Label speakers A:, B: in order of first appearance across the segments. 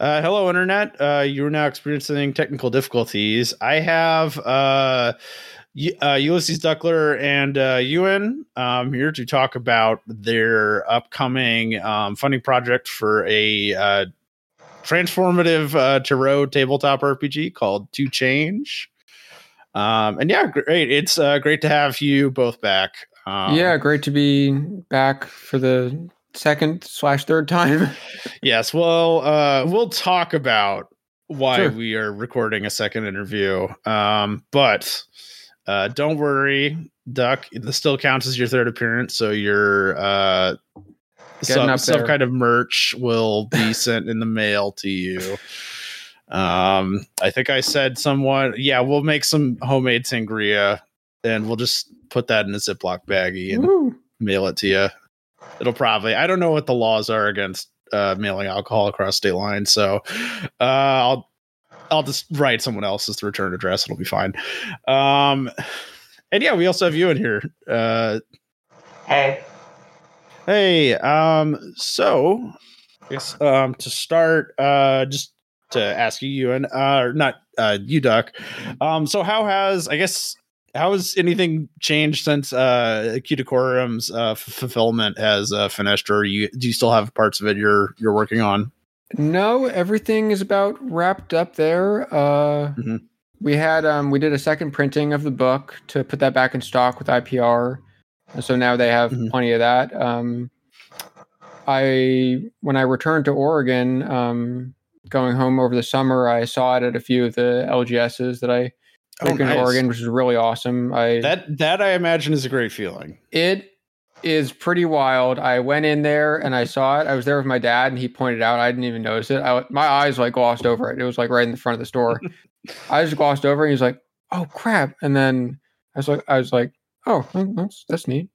A: Uh, hello, internet. Uh, you are now experiencing technical difficulties. I have uh, y- uh, Ulysses Duckler and uh, Ewan um, here to talk about their upcoming um, funding project for a uh, transformative uh, Tarot tabletop RPG called To Change. Um, and yeah, great. It's uh, great to have you both back. Um,
B: yeah, great to be back for the second slash third time.
A: yes. Well, uh, we'll talk about why
B: Sure.
A: we are recording a second interview. Um, but uh, don't worry, Duck. This still counts as your third appearance, so your uh, some, some kind of merch will be sent in the mail to you. Um, I think I said someone, Yeah, we'll make some homemade sangria, and we'll just put that in a Ziploc baggie and
B: Woo.
A: mail it to you. It'll probably. I don't know what the laws are against uh, mailing alcohol across state lines, so uh, I'll I'll just write someone else's return address. It'll be fine. Um, and yeah, we also have you in here. Uh,
C: Hey,
A: hey, um, so I guess um, to start, uh, just to ask you, Ewan, uh, or not uh, you, Duck. Um, so how has I guess how has anything changed since uh Cuticorium's uh f- fulfillment has uh, finished or you do you still have parts of it you're you're working on
B: No, everything is about wrapped up there. Uh,
A: Mhm.
B: We had um, we did a second printing of the book to put that back in stock with IPR, and so now they have
A: Mhm.
B: plenty of that. Um, I when I returned to Oregon, um, going home over the summer, I saw it at a few of the LGSs that I took
A: Oh, nice.
B: Oregon, which is really awesome. I
A: that that I imagine is a great feeling
B: It is pretty wild. I went in there and I saw it. I was there with my dad, and he pointed out. I didn't even notice it. I, my eyes like glossed over it. It was like right in the front of the store. I just glossed over, and he's like, "Oh crap!" And then I was like, "I was like, oh, that's that's neat."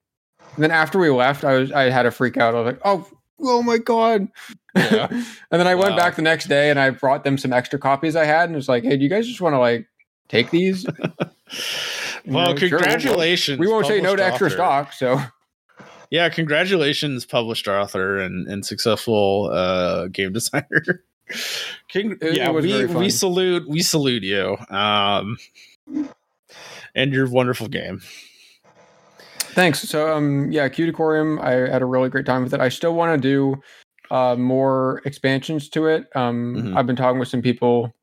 B: And then after we left, I was I had a freak out. I was like, "Oh, oh my god!"
A: Yeah.
B: and then I went back the next day, and I brought them some extra copies I had, and was like, "Hey, do you guys just want to like take these?"
A: well
B: know, sure, we'll-
A: congratulations
B: we won't say no
A: published
B: to extra stock. So
A: yeah congratulations published author and, and successful uh game designer King,
B: It-
A: yeah
B: it
A: we we salute we salute you um and your wonderful game
B: Thanks. So, um, yeah, Cuticorium, I had a really great time with it. I still want to do uh, more expansions to it. Um,
A: Mhm.
B: I've been talking with some people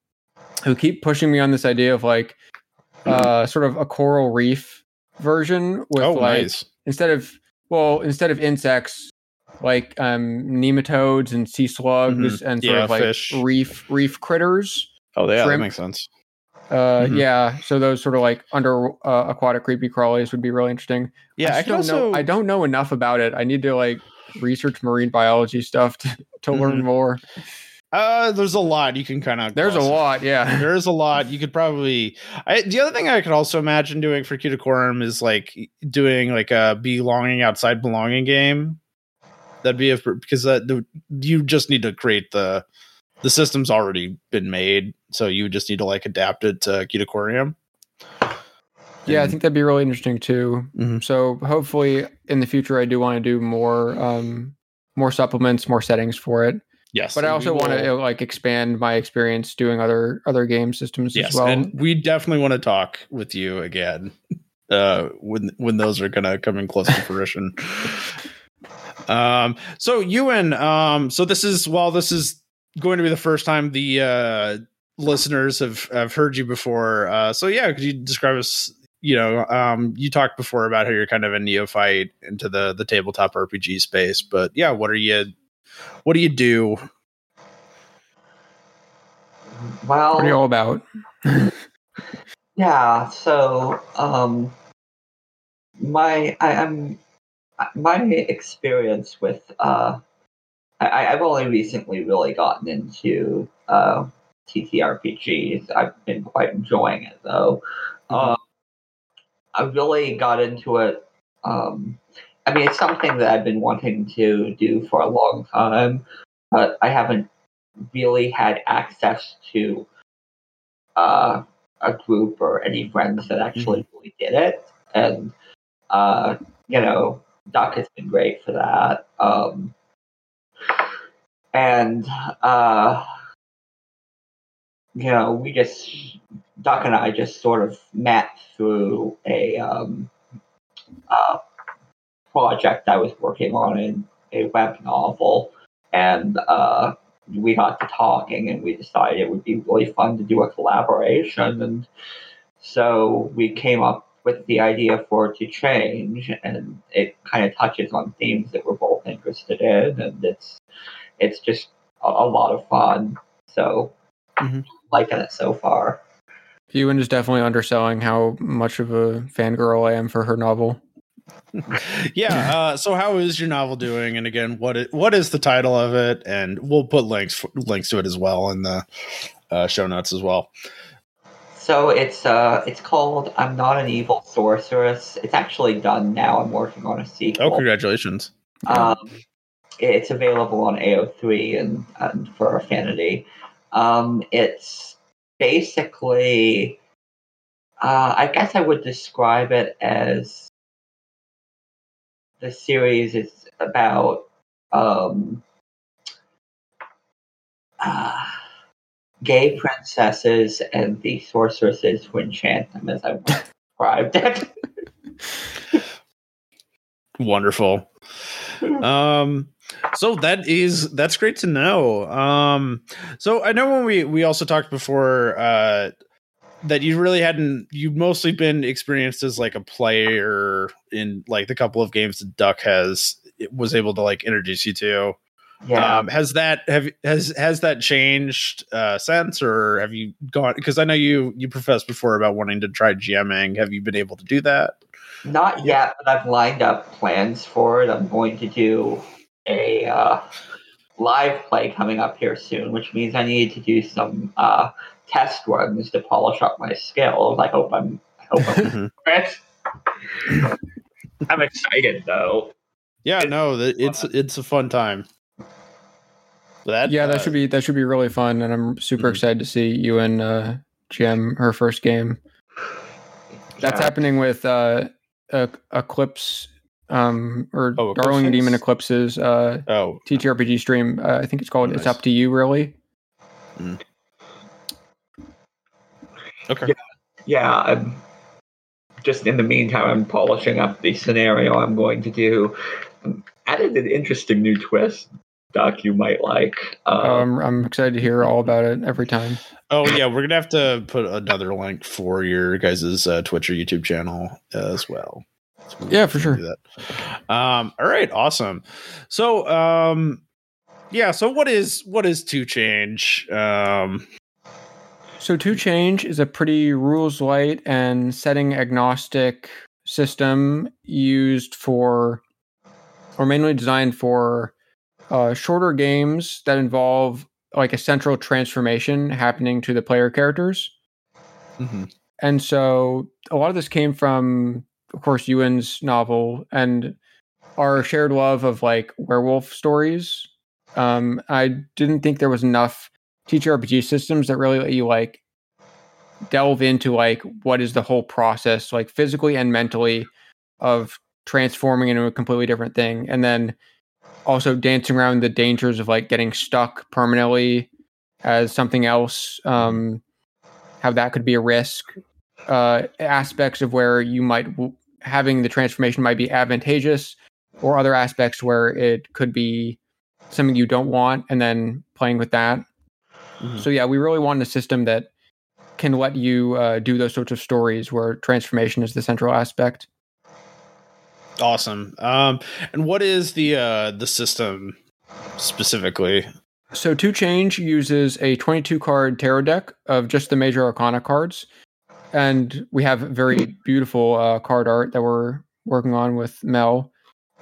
B: who keep pushing me on this idea of like uh, sort of a coral reef version with
A: oh
B: like
A: nice
B: instead of well instead of insects like um, nematodes and sea slugs and sort
A: Yeah,
B: of like
A: fish.
B: reef reef critters.
A: oh yeah that makes sense
B: Uh,
A: Mhm.
B: Yeah, so those sort of like under uh, aquatic creepy crawlies would be really interesting.
A: yeah i,
B: I,
A: can
B: don't
A: also
B: know. I don't know enough about it. I need to like research marine biology stuff to, to learn
A: Mhm.
B: more.
A: Uh there's a lot you can kind of
B: There's a lot, yeah.
A: there's a lot you could probably I, the other thing i could also imagine doing for cuticorium is like doing like a belonging outside belonging game that'd be a because that the, you just need to create the the system's already been made so you just need to like adapt it to cuticorium
B: Yeah, I think that'd be really interesting too.
A: Mhm.
B: So hopefully in the future, I do want to do more, um, more supplements, more settings for it.
A: Yes
B: But I also want to like expand my experience doing other other game systems
A: yes
B: as well.
A: and we definitely want to talk with you again uh when when those are gonna come in close to fruition um so ewan um so this is while this is going to be the first time the uh listeners have have heard you before uh so yeah could you describe us you know um you talked before about how you're kind of a neophyte into the the tabletop rpg space but yeah what are you what do you do
C: well,
B: What are you all about?
C: yeah. So, um, my I am my experience with uh, I, I've only recently really gotten into uh, TTRPGs. I've been quite enjoying it though.
A: Mhm.
C: Um, I really got into it. Um, I mean, it's something that I've been wanting to do for a long time, but I haven't really had access to uh, a group or any friends that actually really did it. And, uh, you know, Doc has been great for that. Um, and uh, you know, we just Doc and I just sort of met through a um, uh, project I was working on in a web novel, and uh, we got to talking, and we decided it would be really fun to do a collaboration, and so we came up with the idea for to change, and it kind of touches on themes that we're both interested in, and it's it's just a, a lot of fun. So,
A: Mhm.
C: liking it so far.
B: Ewan is definitely underselling how much of a fangirl I am for her novel.
A: Yeah. Uh, so, how is your novel doing? And again, what is, what is the title of it? And we'll put links links to it as well in the uh, show notes as well.
C: So it's uh it's called I'm Not an Evil Sorceress. It's actually done now. I'm working on a sequel.
A: Oh, congratulations!
C: Um, it's available on AO3 and, and for Affinity. Um, it's basically, uh, I guess I would describe it as the series is about um, uh, gay princesses and the sorceresses who enchant them, as I described it.
A: Wonderful. um so that is that's great to know um so i know when we we also talked before uh that you really hadn't you've mostly been experienced as like a player in like the couple of games that duck has was able to like introduce you to
C: yeah.
A: um has that have has has that changed uh since or have you gone because i know you you professed before about wanting to try gming have you been able to do that
C: Not yet, but I've lined up plans for it. I'm going to do a uh, live play coming up here soon, which means I need to do some uh, test runs to polish up my skills. I hope I'm. I hope I'm. I'm excited though.
A: Yeah, no, th- it's it's a fun time. That
B: yeah, that
A: uh,
B: should be that should be really fun, and I'm super
A: Mhm.
B: excited to see you and uh, GM her first game. That's
C: Yeah.
B: happening with uh, Eclipse um, or
A: Oh,
B: Darling
A: Eclipse
B: Demon Eclipse's uh,
A: Oh,
B: TTRPG stream. Uh, I think it's called "It's
A: Nice.
B: Up to You." Really,
A: okay.
C: Yeah. Yeah, I'm just in the meantime. I'm polishing up the scenario I'm going to do. Um, added an interesting new twist, Doc. You might like. Uh,
B: um, I'm excited to hear all about it every time.
A: Oh yeah, we're gonna have to put another link for your guys' uh, Twitch or YouTube channel as well. So
B: Yeah, for sure.
A: that. Um, all right, awesome. So, um, yeah. So, what is what is to change? Um,
B: So, To Change is a pretty rules light and setting agnostic system used for, or mainly designed for, uh, shorter games that involve like a central transformation happening to the player characters.
A: mhm.
B: And so a lot of this came from, of course, Ewan's novel and our shared love of like werewolf stories. Um, I didn't think there was enough TTRPG systems that really let you like delve into like what is the whole process, like physically and mentally, of transforming into a completely different thing, and then also dancing around the dangers of like getting stuck permanently as something else. Um, how that could be a risk uh, aspects of where you might having the transformation might be advantageous or other aspects where it could be something you don't want and then playing with that
A: Mhm.
B: so yeah we really want a system that can let you uh, do those sorts of stories where transformation is the central aspect
A: Awesome. Um, and what is the uh the system specifically?
B: So To Change uses a 22 card tarot deck of just the major arcana cards. And we have very beautiful uh, card art that we're working on with Mel,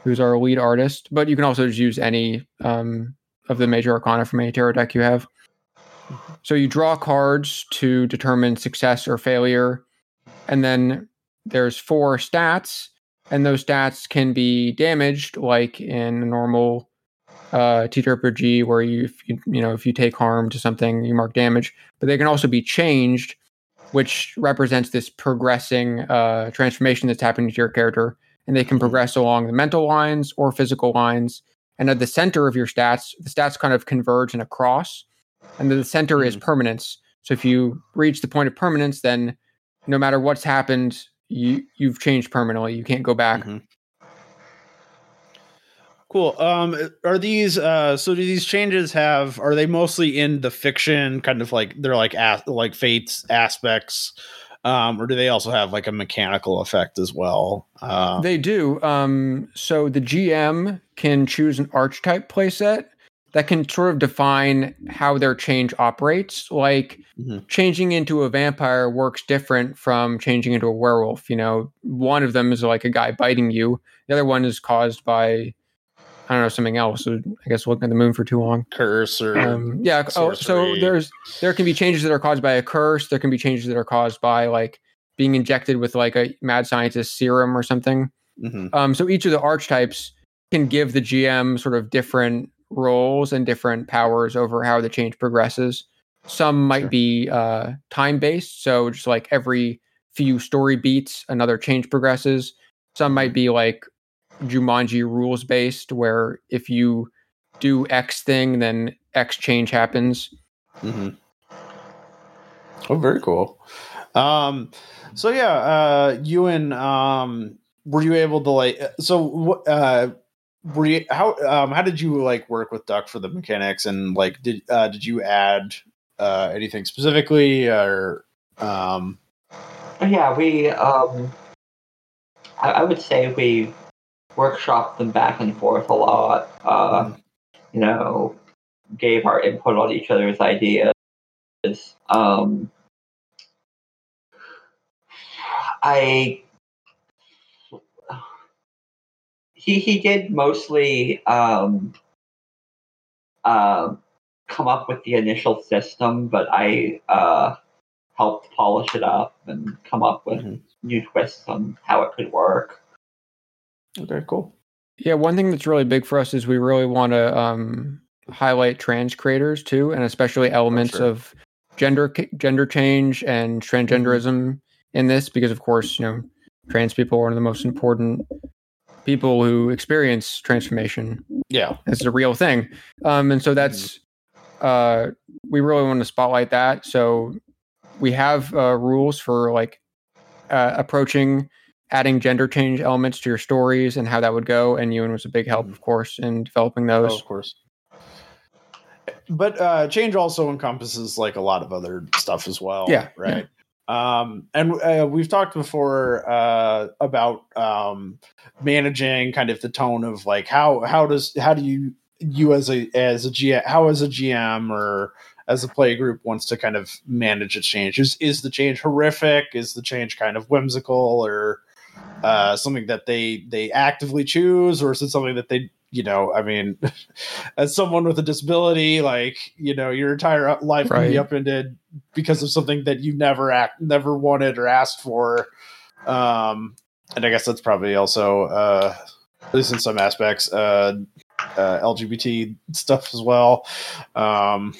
B: who's our lead artist. But you can also just use any um, of the major arcana from any tarot deck you have. So you draw cards to determine success or failure. And then there's four stats, and those stats can be damaged, like in a normal uh, TTRPG where you, if you you know if you take harm to something, you mark damage. But they can also be changed, which represents this progressing uh, transformation that's happening to your character, and they can progress along the mental lines or physical lines. And at the center of your stats, the stats kind of converge in a cross, and then the center is permanence. So if you reach the point of permanence, then no matter what's happened, you you've changed permanently. You can't go back.
A: Mhm. Cool. Um, are these uh, so do these changes have? Are they mostly in the fiction, kind of like they're like as, like fates aspects, um, or do they also have like a mechanical effect as well? Uh,
B: They do. Um, so the GM can choose an archetype playset that can sort of define how their change operates. Like
A: Mhm.
B: changing into a vampire works different from changing into a werewolf. You know, one of them is like a guy biting you. The other one is caused by I don't know something else. So I guess looking at the moon for too long.
A: curse or
B: Um, yeah. Oh, so there's there can be changes that are caused by a curse. There can be changes that are caused by like being injected with like a mad scientist serum or something.
A: Mhm.
B: Um, so each of the archetypes can give the GM sort of different roles and different powers over how the change progresses. Some might
A: Sure.
B: be uh, time based, so just like every few story beats, another change progresses. Some might be like Jumanji rules based, where if you do X thing, then X change happens.
A: Mhm. Oh, very cool. Um, so yeah, uh, you and um, were you able to like? So what? Uh, were you how? Um, how did you like work with Duck for the mechanics and like did uh, did you add uh, anything specifically or um?
C: Yeah, we um I, I would say we workshopped them back and forth a lot. Uh
A: Mhm.
C: you know, gave our input on each other's ideas. Um I he he did mostly um um come up with the initial system, but I uh helped polish it up and come up with
A: Mhm.
C: new twists on how it could work.
A: Okay, cool.
B: Yeah, one thing that's really big for us is we really want to um, highlight trans creators too, and especially elements
A: sure.
B: of gender gender change and transgenderism in this, because of course, you know, trans people are one of the most important people who experience transformation.
A: Yeah.
B: It's a real thing, um, and so that's uh, we really want to spotlight that. So we have uh, rules for like uh, approaching adding gender change elements to your stories and how that would go. And Ewan was a big help,
A: Mhm.
B: of course, in developing
A: Oh,
B: those.
A: of course. But uh, change also encompasses like a lot of other stuff as well.
B: Yeah,
A: Right. Um, and uh, we've talked before uh, about um, managing kind of the tone of like how how does how do you you as a as a GM how as a GM or as a play group wants to kind of manage a change? Is is the change horrific? Is the change kind of whimsical or uh, something that they they actively choose or is it something that they you know i mean as someone with a disability like you know your entire life can be upended because of something that you never act never wanted or asked for um and i guess that's probably also uh at least in some aspects uh, uh lgbt stuff as well um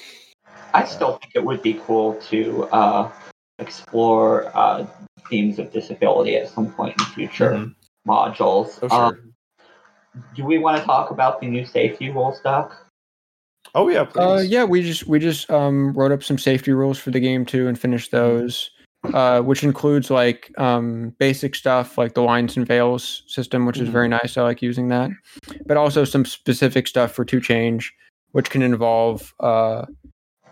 C: I still think it would be cool to uh, explore uh, themes of disability at some point in future
A: mhm.
C: modules.
A: oh sure
C: Um, do we want to talk about the new safety rules, Doc?
A: oh yeah please.
B: Uh, yeah, we just we just um, wrote up some safety rules for the game too and finished those, uh, which includes like um, basic stuff like the lines and veils system, which is very nice. I like using that, but also some specific stuff for To Change, which can involve uh,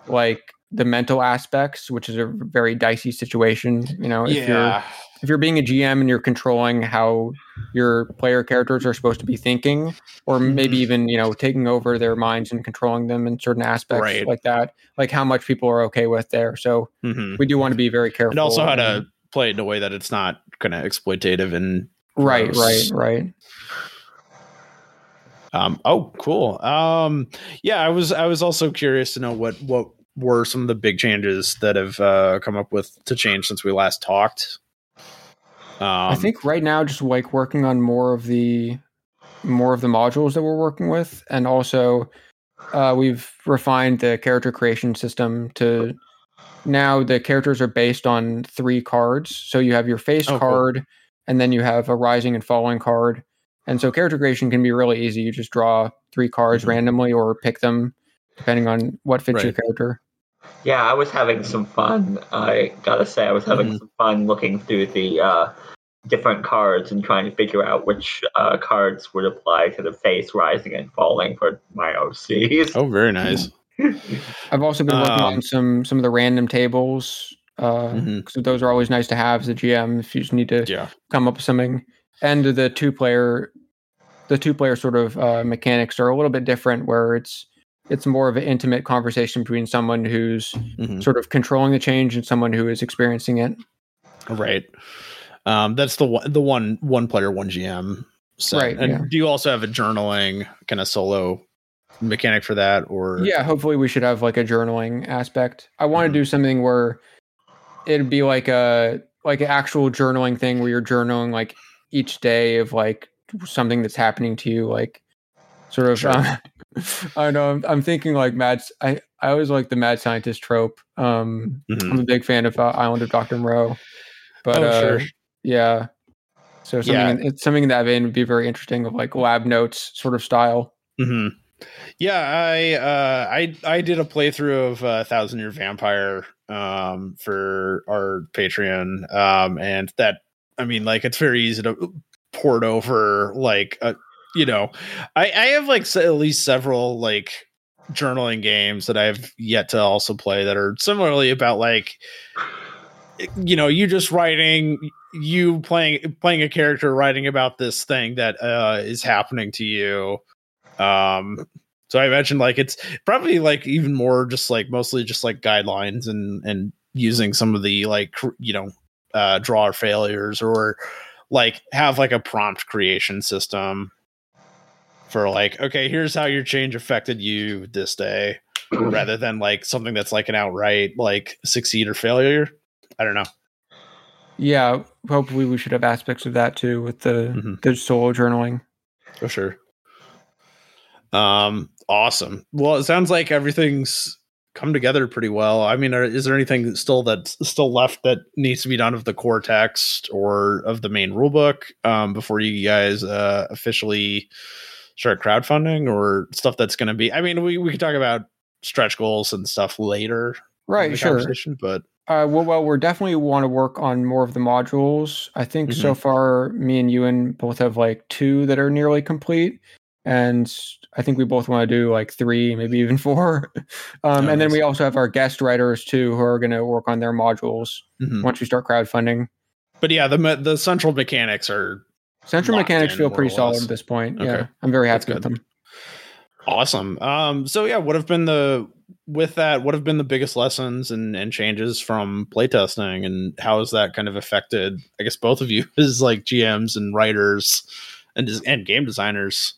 B: like the mental aspects, which is a very dicey situation. You know, if you're if you're being a GM and you're controlling how your player characters are supposed to be thinking, or maybe
A: Mhm.
B: even you know taking over their minds and controlling them in certain aspects
A: Right.
B: like that, like how much people are okay with there. So
A: Mhm.
B: we do want to be very careful.
A: and also how to
B: and-
A: play it in a way that it's not kind of exploitative and
B: right, right, right.
A: Um, oh, cool. Um, yeah, I was I was also curious to know what what were some of the big changes that have uh, come up with To Change since we last talked. Um,
B: I think right now just like working on more of the more of the modules that we're working with, and also uh, we've refined the character creation system to now the characters are based on three cards. So you have your face
A: Oh, cool.
B: card, and then you have a rising and falling card. And so character creation can be really easy. You just draw three cards
A: Mhm.
B: randomly or pick them depending on what fits your character.
C: Yeah, I was having some fun. I gotta say, I was having
A: Mhm.
C: some fun looking through the uh, different cards and trying to figure out which uh, cards would apply to the face rising and falling for my OCs.
A: Oh, very nice.
B: I've also been working
A: Um,
B: on some some of the random tables. Uh,
A: Mhm.
B: 'cause those are always nice to have as a GM if you just need to
A: Yeah.
B: come up with something. And the two player, the two player sort of uh, mechanics are a little bit different, where it's it's more of an intimate conversation between someone who's
A: Mhm.
B: sort of controlling the change and someone who is experiencing it.
A: Right. Um, that's the one, the one, one player, one GM. Set.
B: Right,
A: And
B: yeah.
A: do you also have a journaling kind of solo mechanic for that, or
B: Yeah, hopefully we should have like a journaling aspect. I want to
A: Mhm.
B: do something where it'd be like a like an actual journaling thing where you're journaling like each day of like something that's happening to you, like sort of.
A: Sure.
B: Uh, I know. I'm, I'm thinking like mad. I always like the mad scientist trope. Um,
A: Mhm.
B: I'm a big fan of uh, Island of Doctor Moreau, but
A: Oh,
B: uh,
A: sure.
B: yeah. So something
A: Yeah.
B: in, it's something in that vein would be very interesting of like lab notes sort of style.
A: hmm Yeah, I uh, I I did a playthrough of uh, Thousand Year Vampire um, for our Patreon, um, and that I mean, like, it's very easy to port over. Like, uh, you know, I I have like at least several like journaling games that I've yet to also play that are similarly about like you know you just writing you playing playing a character writing about this thing that uh is happening to you. Um so i mentioned like it's probably like even more just like mostly just like guidelines and and using some of the like you know uh draw failures or like have like a prompt creation system for like okay here's how your change affected you this day rather than like something that's like an outright like succeed or failure i don't know
B: Yeah, hopefully we should have aspects of that too with the
A: Mhm.
B: the solo journaling.
A: For sure. Um, awesome. Well, it sounds like everything's come together pretty well. I mean, are, is there anything still that's still left that needs to be done of the core text or of the main rulebook um, before you guys uh, officially start crowdfunding or stuff that's going to be? I mean, we we could talk about stretch goals and stuff later,
B: Right, sure.
A: but
B: Uh, well, well, we're definitely want to work on more of the modules. I think so far, me and Ewan both have like two that are nearly complete, and I think we both want to do like three, maybe even four. Um,
A: Oh,
B: and then we also have our guest writers too, who are going to work on their modules
A: mhm.
B: once we start crowdfunding.
A: but yeah, the the central mechanics are
B: Central mechanics feel pretty solid at this point.
A: Okay.
B: Yeah, I'm very happy with them.
A: Awesome. Um, so yeah, what have been the with that? What have been the biggest lessons and, and changes from playtesting, and how has that kind of affected? I guess both of you as like GMs and writers and and game designers,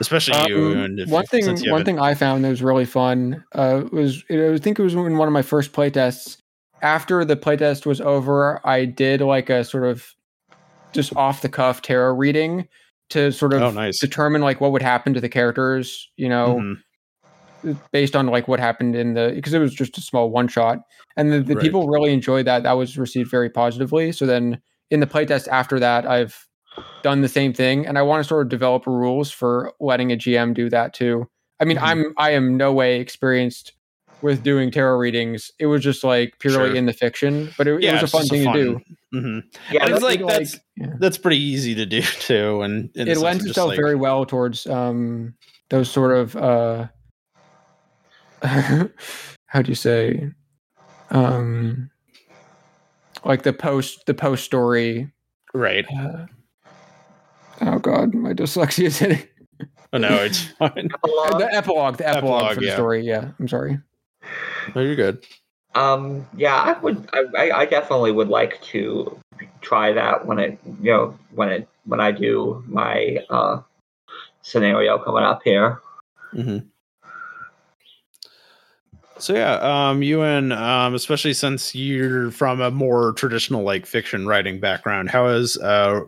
A: especially you.
B: Um,
A: And if,
B: one thing,
A: you
B: one
A: haven't-
B: thing I found that was really fun uh, was I think it was in one of my first playtests. After the playtest was over, I did like a sort of just off the cuff tarot reading to sort of
A: Oh, nice.
B: determine like what would happen to the characters. You know,
A: Mhm.
B: based on like what happened in the because it was just a small one shot, and the, the
A: Right.
B: people really enjoyed that. That was received very positively. So then in the playtest after that, I've done the same thing, and I want to sort of develop rules for letting a GM do that too. I mean,
A: Mhm.
B: I'm I am no way experienced with doing tarot readings. It was just like purely
A: Sure.
B: in the fiction, but it, it was a fun thing to do.
A: Mhm.
C: Yeah,
A: And it's
C: that's
A: like that's
B: yeah.
A: that's pretty easy to do too, and the
B: it lends itself
A: like-
B: very well towards um those sort of uh how do you say um like the post the post story
A: right.
B: uh, oh god my dyslexia is hitting
A: Oh no, it's fine.
B: the epilogue the epilogue,
A: Epilogue,
B: for the
A: yeah.
B: story yeah i'm sorry
A: No, you're good.
C: Um, yeah, I would. I, I- definitely would like to try that when it, you know, when it when I do my uh, scenario coming up here.
A: hmm So yeah, um, Ewan, um, especially since you're from a more traditional like fiction writing background, how has uh,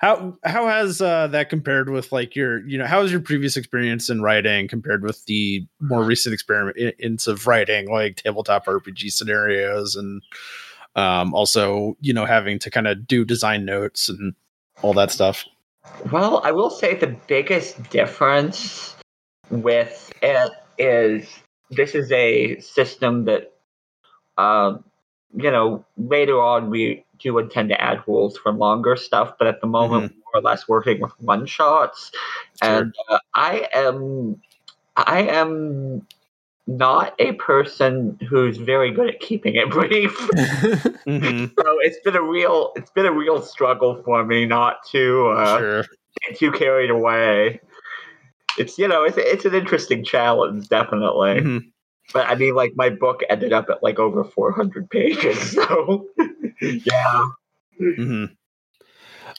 A: how how has uh, that compared with like your you know how has your previous experience in writing compared with the more recent experience of writing like tabletop RPG scenarios and um, also you know having to kind of do design notes and all that stuff.
C: Well, I will say the biggest difference with it is this is a system that, um, you know, later on we do intend to add rules for longer stuff, but at the moment
A: Mm-hmm.
C: we're more or less working with one shots, and uh, I am, I am not a person who's very good at keeping it brief.
A: Mhm,
C: so it's been a real, it's been a real struggle for me not to uh,
A: sure.
C: get too carried away. It's you know, it's it's an interesting challenge, definitely.
A: Mhm.
C: But I mean, like my book ended up at like over 400 pages, so yeah.
A: Mm-hmm.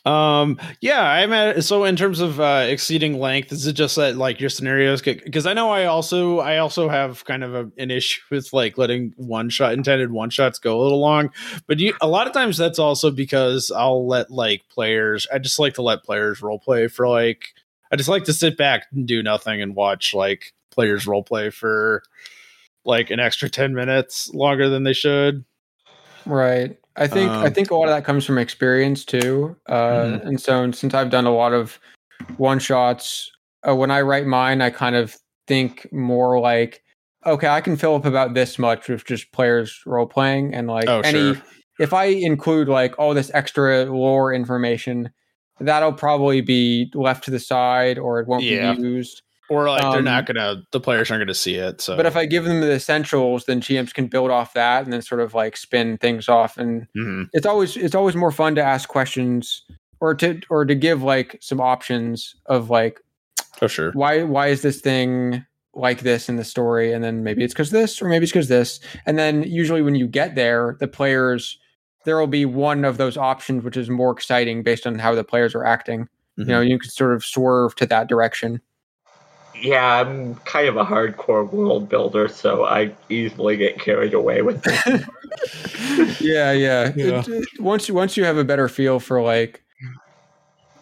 A: Um. Yeah. I'm at. So in terms of uh, exceeding length, is it just that like your scenarios? Get because I know I also I also have kind of a, an issue with like letting one shot intended one shots go a little long. But you a lot of times that's also because I'll let like players. I just like to let players role play for like. I just like to sit back and do nothing and watch like players role play for like an extra ten minutes longer than they should.
B: Right. I think I
A: Um,
B: think a lot of that comes from experience too. Uh,
A: Mhm.
B: And so since I've done a lot of one shots, uh, when I write mine, I kind of think more like, okay, I can fill up about this much with just players role playing, and like
A: Oh,
B: any
A: sure.
B: if I include like all this extra lore information, that'll probably be left to the side or it won't
A: Yeah.
B: be used.
A: Or like they're
B: Um,
A: not gonna. The players aren't gonna see it. So.
B: But if I give them the essentials, then GMs can build off that and then sort of like spin things off and
A: Mhm.
B: it's always it's always more fun to ask questions or to or to give like some options of like
A: Oh sure.
B: why why is this thing like this in the story and then maybe it's because this or maybe it's because this and then usually when you get there the players there will be one of those options which is more exciting based on how the players are acting you know you can sort of swerve to that direction
C: Yeah, I'm kind of a hardcore world builder, so I easily get carried away with it.
B: yeah, yeah.
A: Yeah.
B: It- it- once you once you have a better feel for like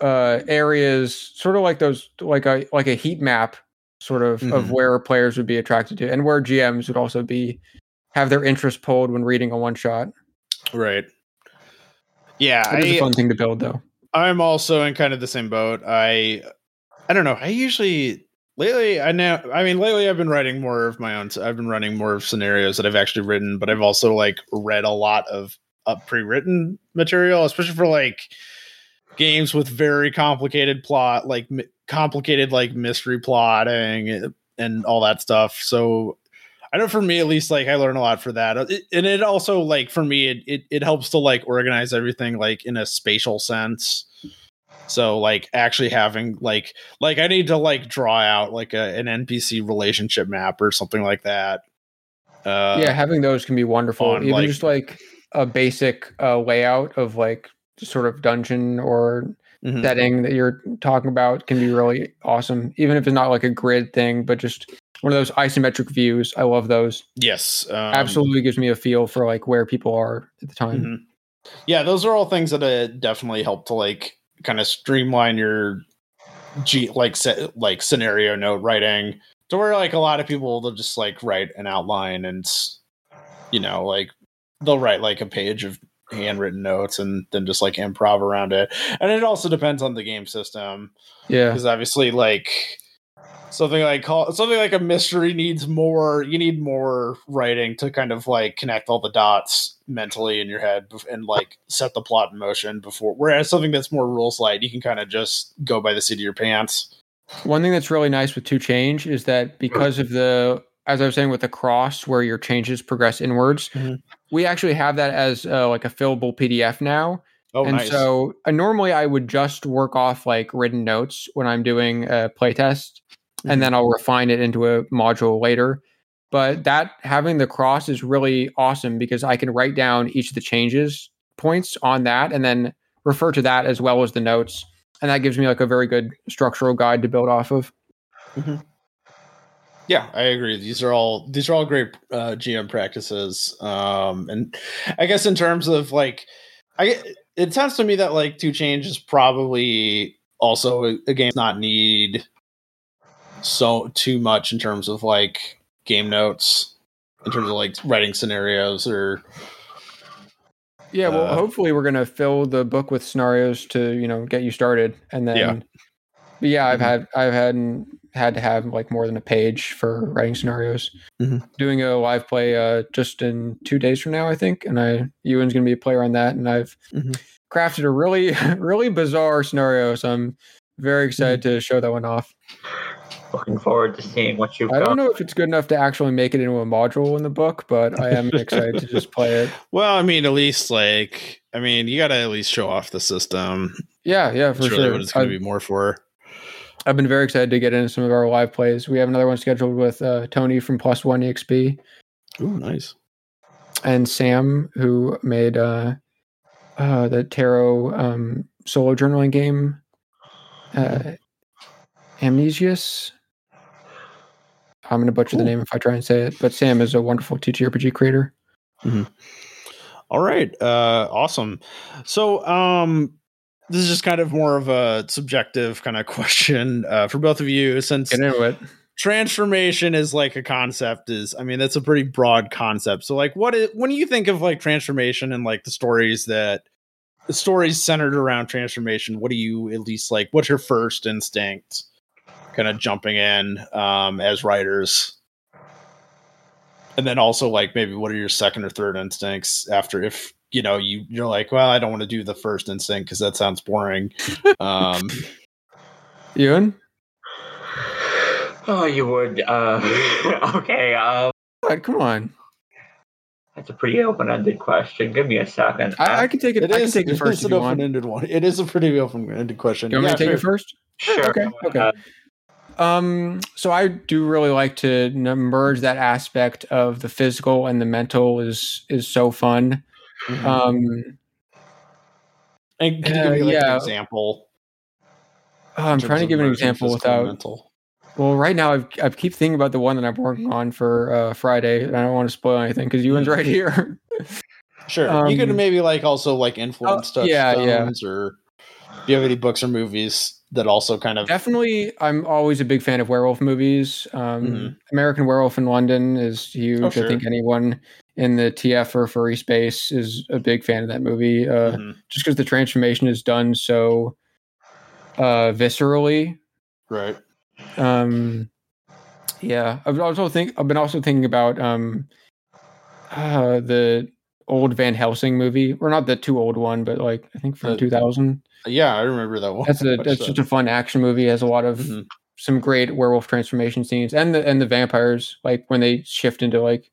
B: uh areas, sort of like those like a like a heat map, sort of of
A: Mhm.
B: where players would be attracted to, and where GMs would also be have their interest pulled when reading a one shot.
A: Right. Yeah,
B: It is a fun thing to build, though.
A: I'm also in kind of the same boat. I, I don't know. I usually lately, I know. I mean, lately I've been writing more of my own. I've been running more of scenarios that I've actually written, but I've also like read a lot of uh, pre-written material, especially for like games with very complicated plot, like mi- complicated like mystery plotting and, and all that stuff. So I know for me at least, like I learn a lot for that, It- and it also like for me, it, it it helps to like organize everything like in a spatial sense. So like actually having like like I need to like draw out like a, an NPC relationship map or something like that. Uh,
B: yeah, having those can be wonderful.
A: on,
B: Even
A: like-
B: just like a basic uh, layout of like sort of dungeon or
A: mhm.
B: setting that you're talking about can be really awesome. Even if it's not like a grid thing, but just one of those isometric views. I love those.
A: yes, um,
B: Absolutely gives me a feel for like where people are at the time.
A: Mhm. Yeah, those are all things that uh, definitely help to like kind of streamline your G like set like scenario note writing to where like a lot of people they'll just like write an outline and you know like they'll write like a page of handwritten notes and then just like improv around it and it also depends on the game system
B: Yeah.
A: because obviously like something like call something like a mystery needs more you need more writing to kind of like connect all the dots mentally in your head and like set the plot in motion before whereas something that's more rules light you can kind of just go by the seat of your pants
B: One thing that's really nice with To Change is that because of the as I was saying with the cross where your changes progress inwards,
A: Mhm.
B: we actually have that as uh, like a fillable PDF now.
A: oh
B: and
A: nice
B: so uh, normally I would just work off like written notes when I'm doing a playtest,
A: Mhm.
B: and then I'll refine it into a module later. But that having the cross is really awesome because I can write down each of the changes points on that and then refer to that as well as the notes. And that gives me like a very good structural guide to build off of.
A: yeah i agree these are all these are all great uh gm practices um and i guess in terms of like i it sounds to me that like To Change is probably also a, a game not need so too much in terms of like game notes in terms of like writing scenarios or
B: Yeah, well,
A: Uh,
B: hopefully we're gonna fill the book with scenarios to you know get you started, and then.
A: Yeah.
B: Yeah, I've
A: Mhm.
B: had I've had had to have like more than a page for writing scenarios.
A: Mhm.
B: Doing a live play uh, just in two days from now, I think, and I Ewan's going to be a player on that, and I've
A: Mhm.
B: crafted a really really bizarre scenario, so I'm very excited to show that one off.
C: Looking forward to seeing what you've
B: I
C: got.
B: don't know if it's good enough to actually make it into a module in the book, but I am excited to just play it.
A: Well, I mean, at least like, I mean, you got to at least show off the system.
B: Yeah, yeah, for
A: That's really
B: sure.
A: what it's going
B: I've,
A: to be more for.
B: I've been very excited to get into some of our live plays. We have another one scheduled with uh, Tony from Plus One EXP
A: Ooh, nice.
B: and Sam, who made uh, uh, the tarot um, solo journaling game, uh, Amnesius. I'm going to butcher the name if I try and say it, but Sam is a wonderful TTRPG creator.
A: All right. Uh awesome. So um this is just kind of more of a subjective kind of question uh for both of you since
B: Get into it.
A: transformation is like a concept is I mean that's a pretty broad concept. So like what is when you think of like transformation and like the stories that the stories centered around transformation, what do you at least like what's your first instinct kind of jumping in um as writers? and then also like maybe what are your second or third instincts after if you know you you're like well i don't want to do the first instinct because that sounds boring um
B: Ewan?
C: Oh, you would. Uh, okay. Um,
B: What? Come on.
C: that's a pretty open-ended question. Give me a second.
B: I, I
C: Uh,
B: can take it.
A: it
B: I can
A: is
B: take it
A: it
B: first
A: is an open-ended one it is a pretty open-ended question
B: You want me to take
A: sure.
B: it first?
C: sure.
B: okay, okay.
C: ahead.
B: Um, so I do really like to merge that aspect of the physical and the mental is is so fun.
A: Mhm.
B: Um,
A: and can you
B: uh,
A: give me like
B: yeah.
A: an example
B: oh, I'm trying to give an example without.
A: mental?
B: Well, right now I've, I keep thinking about the one that I'm working on for uh, Friday, and I don't want to spoil anything because Ewan's right here.
A: sure you could
B: Um,
A: maybe like also like influence
B: oh, yeah, yeah.
A: or do you have any books or movies that also kind of
B: Definitely, I'm always a big fan of werewolf movies. Um,
A: Mhm.
B: American Werewolf in London is huge.
A: Oh, sure.
B: I think anyone in the TF or furry space is a big fan of that movie. Uh,
A: Mhm.
B: just because the transformation is done so uh viscerally
A: right
B: um yeah i've also think i've been also thinking about um uh the old van helsing movie or not the too old one but like i think from
A: The-
B: 2000
A: yeah i remember that one
B: that's a that's
A: that.
B: just a fun action movie it has a lot of
A: Mhm.
B: some great werewolf transformation scenes and the and the vampires like when they shift into like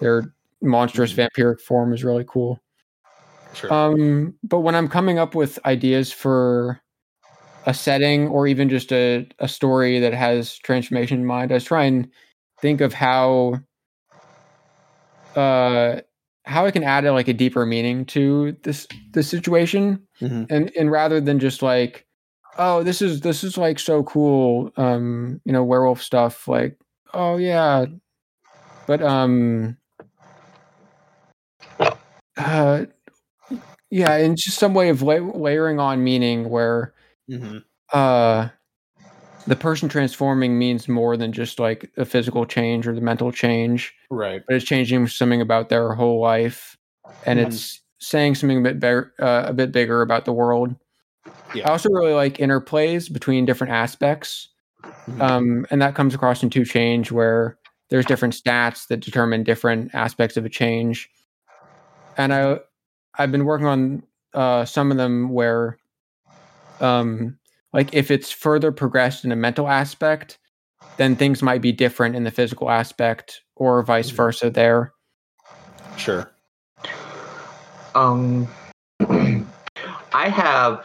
B: their monstrous
A: Mhm.
B: vampiric form is really cool
A: Sure.
B: um, but when I'm coming up with ideas for a setting or even just a, a story that has transformation in mind, I try and think of how uh how I can add like a deeper meaning to this this situation.
A: Mhm.
B: And and rather than just like, oh, this is this is like so cool, um, you know, werewolf stuff, like, oh yeah. But um uh yeah, and just some way of la- layering on meaning where
A: Mhm.
B: uh the person transforming means more than just like a physical change or the mental change
A: right
B: but it's changing something about their whole life and
A: Mhm.
B: it's saying something a bit better uh, a bit bigger about the world
A: Yeah.
B: i also really like interplays between different aspects
A: Mhm.
B: um, and that comes across in To Change where there's different stats that determine different aspects of a change and i i've been working on uh, some of them where um like if it's further progressed in a mental aspect then things might be different in the physical aspect or vice
A: Mhm.
B: versa there
A: sure
C: Um, I have.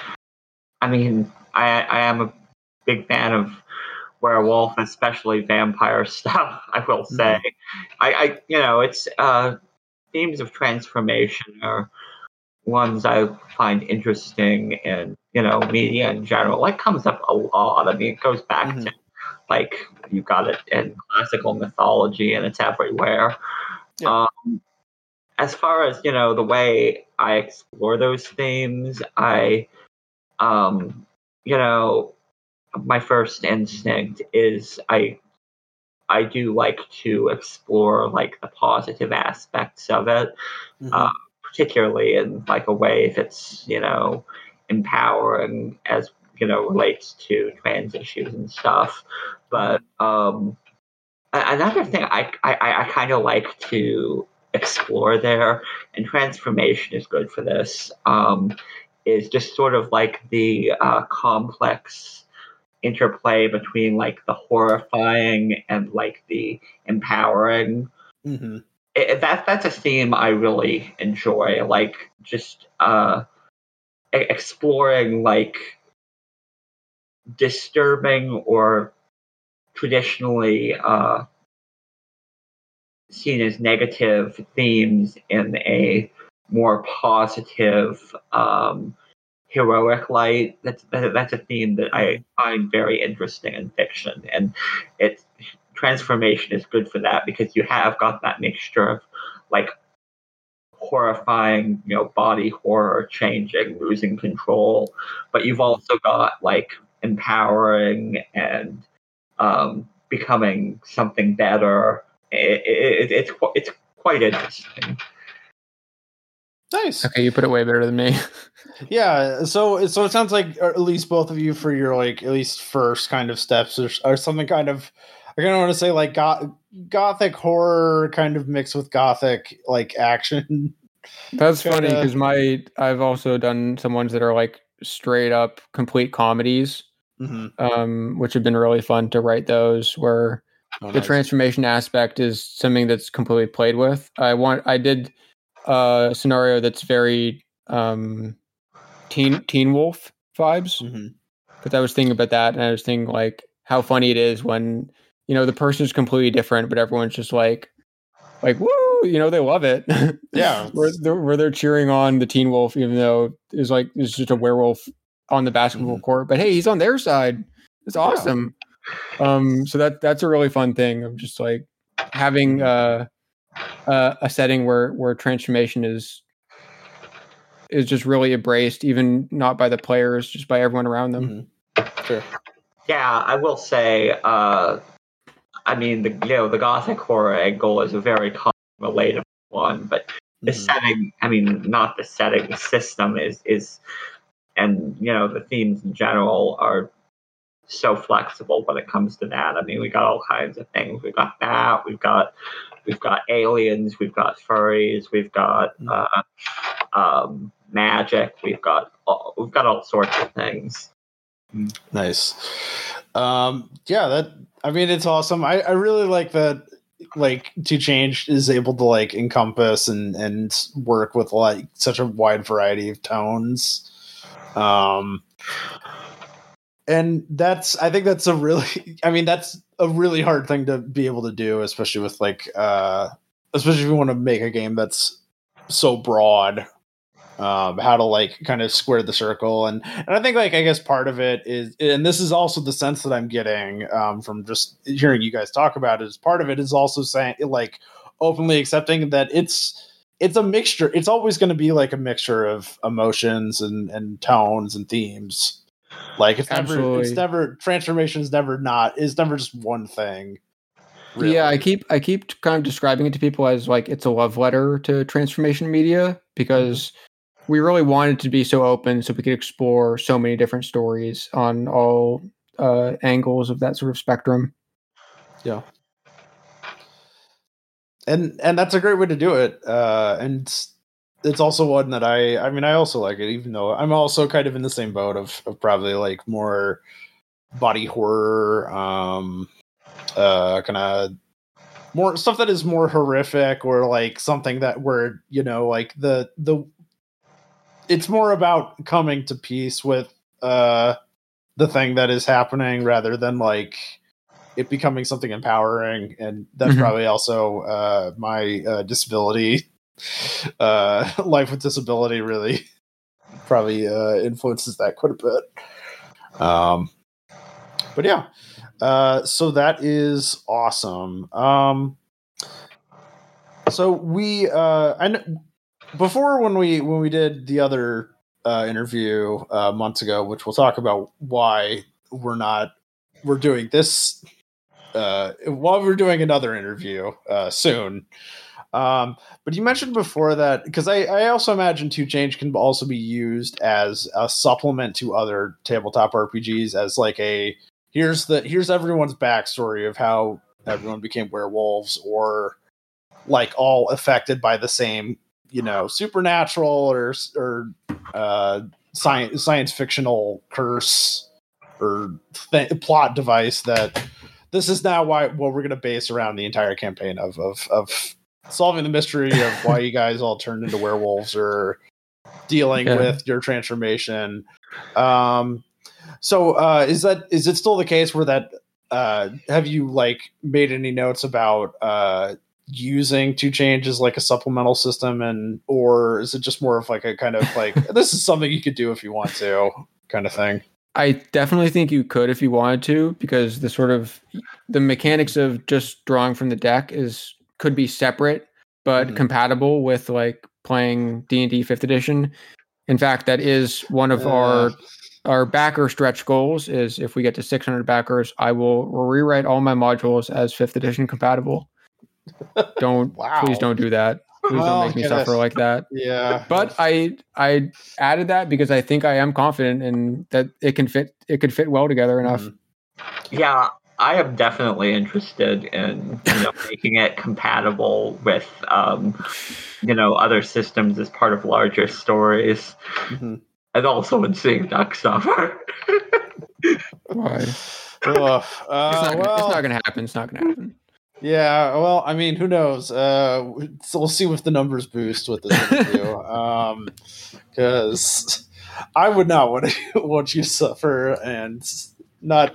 C: I mean, I I am a big fan of werewolf, especially vampire stuff. I will say, I, I you know, it's uh, themes of transformation are ones I find interesting in you know media in general. Like comes up a lot. I mean, it goes back
A: Mhm.
C: to like you got it in classical mythology, and it's everywhere.
A: Yeah.
C: Um, as far as you know, the way I explore those themes, I, um, you know, my first instinct is I, I do like to explore like the positive aspects of it
A: Mhm.
C: uh, particularly in like a way if it's you know empowering as you know relates to trans issues and stuff. But um, another thing I I, I kind of like to explore there, and transformation is good for this. Um, is just sort of like the uh, complex interplay between like the horrifying and like the empowering.
A: Mm-hmm.
C: It, that that's a theme I really enjoy. Like just uh, exploring like disturbing or traditionally uh, seen as negative themes in a more positive um, heroic light. That's that's a theme that I find very interesting in fiction, and it's transformation is good for that because you have got that mixture of like horrifying, you know, body horror changing, losing control, but you've also got like empowering and um, becoming something better. It, it, it's it's quite interesting.
A: Nice.
B: Okay, you put it way better than me.
A: yeah. So so it sounds like at least both of you for your like at least first kind of steps or, or something kind of I kind of want to say like goth, gothic horror kind of mixed with gothic like action.
B: That's funny because my I've also done some ones that are like straight up complete comedies, mm-hmm. um, which have been really fun to write. Those where oh, the nice. transformation aspect is something that's completely played with. I want I did a scenario that's very um, teen Teen Wolf vibes. Mm-hmm. Because I was thinking about that, and I was thinking like how funny it is when you know the person's completely different, but everyone's just like like woo, you know they love it.
A: Yeah,
B: where, they're, where they're cheering on the Teen Wolf, even though it's like it's just a werewolf on the basketball mm-hmm. court. But hey, he's on their side. It's awesome. Yeah. Um, so that that's a really fun thing of just like having uh uh, a setting where where transformation is is just really embraced, even not by the players, just by everyone around them.
A: Mm-hmm. Sure.
C: Yeah, I will say. Uh, I mean, the you know the gothic horror angle is a very common relatable one, but the mm-hmm. setting. I mean, not the setting. The system is is, and you know the themes in general are so flexible when it comes to that. I mean, we got all kinds of things. We've got that. We've got we've got aliens. We've got furries. We've got mm. uh, um, magic. We've got all, we've got all sorts of things.
A: Nice. Um, yeah, that I mean, it's awesome. I, I really like that. Like To Change is able to like encompass and and work with like such a wide variety of tones. Um, and that's i think that's a really i mean that's a really hard thing to be able to do especially with like uh especially if you want to make a game that's so broad um how to like kind of square the circle and and i think like i guess part of it is and this is also the sense that i'm getting um from just hearing you guys talk about it is part of it is also saying like openly accepting that it's it's a mixture it's always going to be like a mixture of emotions and and tones and themes like it's Absolutely. never, it's never transformation is never not is never just one thing.
B: Really. Yeah, I keep I keep kind of describing it to people as like it's a love letter to transformation media because mm-hmm. We really wanted to be so open so we could explore so many different stories on all uh, angles of that sort of spectrum.
A: Yeah. And and that's a great way to do it. Uh, and it's also one that I I mean I also like it even though I'm also kind of in the same boat of, of probably like more body horror um uh kind of more stuff that is more horrific or like something that where you know like the the it's more about coming to peace with uh the thing that is happening rather than like it becoming something empowering and that's mm-hmm. probably also uh my uh disability uh, life with disability really probably uh, influences that quite a bit. Um, but yeah, uh, so that is awesome. Um, so we, uh, I know, before when we when we did the other uh, interview uh, months ago, which we'll talk about why we're not we're doing this uh, while we're doing another interview uh, soon. Um, but you mentioned before that because I, I also imagine To Change can also be used as a supplement to other tabletop RPGs as like a here's the here's everyone's backstory of how everyone became werewolves or like all affected by the same you know supernatural or or uh, science science fictional curse or th- plot device that this is now why what we're going to base around the entire campaign of of of solving the mystery of why you guys all turned into werewolves or dealing
B: Yeah.
A: with your transformation. Um, so uh, is that is it still the case where that uh, have you like made any notes about uh, using two changes like a supplemental system and or is it just more of like a kind of like this is something you could do if you want to kind of thing?
B: I definitely think you could if you wanted to, because the sort of the mechanics of just drawing from the deck is could be separate but
A: Mhm.
B: compatible with like playing D and D Fifth Edition. In fact, that is one of our
A: Uh.
B: our backer stretch goals. Is if we get to 600 backers, I will rewrite all my modules as Fifth Edition compatible. Don't
A: Wow.
B: please don't do that. Please
A: Oh,
B: don't make me
A: goodness.
B: suffer like that.
A: Yeah,
B: But I I added that because I think I am confident and that it can fit it could fit well together enough.
A: Mhm.
C: Yeah, I am definitely interested in you know making it compatible with um, you know other systems as part of larger stories,
A: Mhm.
C: and also in seeing Duck suffer.
B: Why?
A: Ugh,
B: It's,
A: uh,
B: not gonna,
A: well,
B: it's not gonna happen. It's not gonna happen.
A: Yeah, well, I mean, who knows? Uh, so we'll see if the numbers boost with this interview. um, because I would not want to want you to suffer and not.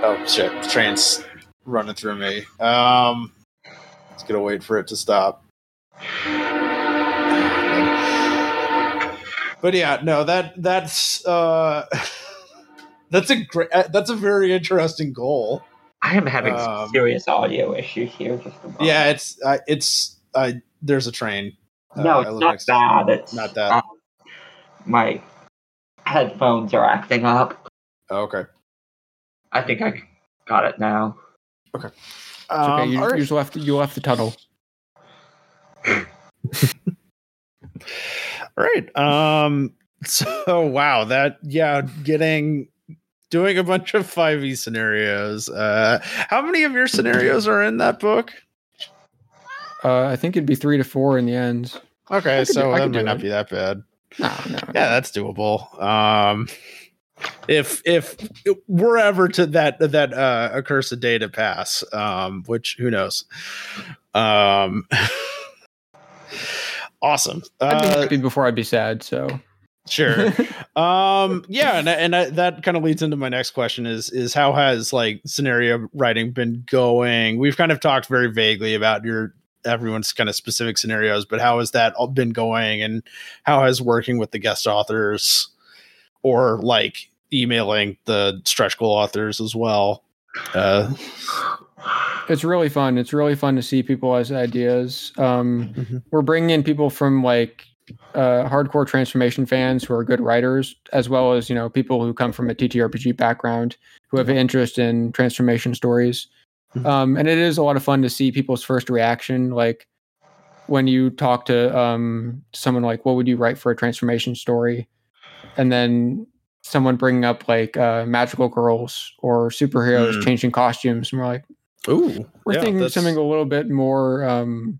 A: Oh shit! The train's running through me. Um, it's gonna wait for it to stop. But yeah, no that that's uh, that's a great that's a very interesting goal.
C: I am having
A: Um,
C: serious audio issues here. Just a.
A: Yeah, it's uh, it's uh, there's a train. Uh,
C: no, it's not
A: next to-
C: that. It's
A: Not that.
C: um, my headphones are acting up.
A: Oh, okay.
C: I think I got it now.
B: It's okay.
A: Um,
B: you,
A: all right.
B: you left you left the tunnel.
A: All right. Um. So wow, that yeah, getting doing a bunch of five e scenarios. Uh, how many of your scenarios are in that book?
B: Uh, I think it'd be three to four in the end.
A: Okay, so
B: do-
A: that might not
B: it.
A: be that bad.
B: No, no.
A: Yeah, that's doable. Um, if if we're ever to that that uh, accursed day to pass, um, which who knows. Um, awesome.
B: I'd be
A: Uh,
B: happy before I'd be sad. So
A: sure. um yeah and, and I, that kind of leads into my next question is is how has like scenario writing been going we've kind of talked very vaguely about your everyone's kind of specific scenarios but how has that all been going and how has working with the guest authors or like emailing the stretch goal authors as well uh
B: it's really fun. It's really fun to see people as ideas. Um,
A: Mhm.
B: we're bringing in people from like uh, hardcore transformation fans who are good writers, as well as you know people who come from a TTRPG background who have an interest in transformation stories.
A: Mhm.
B: Um, and it is a lot of fun to see people's first reaction, like when you talk to um, someone like, "What would you write for a transformation story?" and then someone bringing up like uh, magical girls or superheroes
A: Mm.
B: changing costumes, and we're like
A: ooh
B: we're
A: yeah,
B: thinking
A: that's-
B: something a little bit more um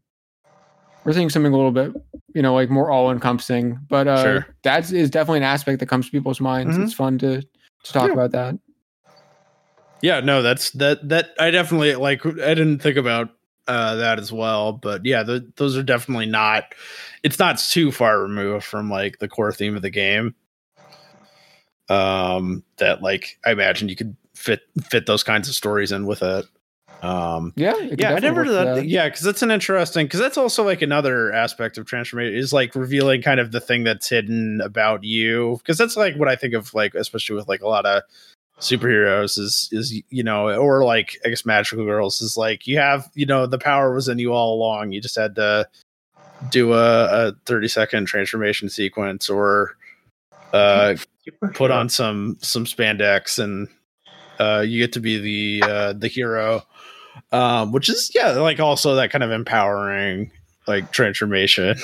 B: we're thinking something a little bit you know like more all encompassing but uh
A: Sure.
B: that is definitely an aspect that comes to people's minds
A: Mhm.
B: it's fun to to talk
A: Yeah.
B: about that
A: Yeah, no, that's that that I definitely like I didn't think about uh that as well, but yeah, the, those are definitely not it's not too far removed from like the core theme of the game. Um that like I imagine you could fit fit those kinds of stories in with it. Um
B: yeah
A: yeah, I never did that.
B: that.
A: Yeah, because that's an interesting because that's also like another aspect of transformation is like revealing kind of the thing that's hidden about you. Because that's like what I think of like, especially with like a lot of superheroes is is you know, or like I guess magical girls is like you have you know the power was in you all along. You just had to do a, a thirty second transformation sequence or uh put on some some spandex and uh you get to be the uh the hero um which is yeah like also that kind of empowering like transformation.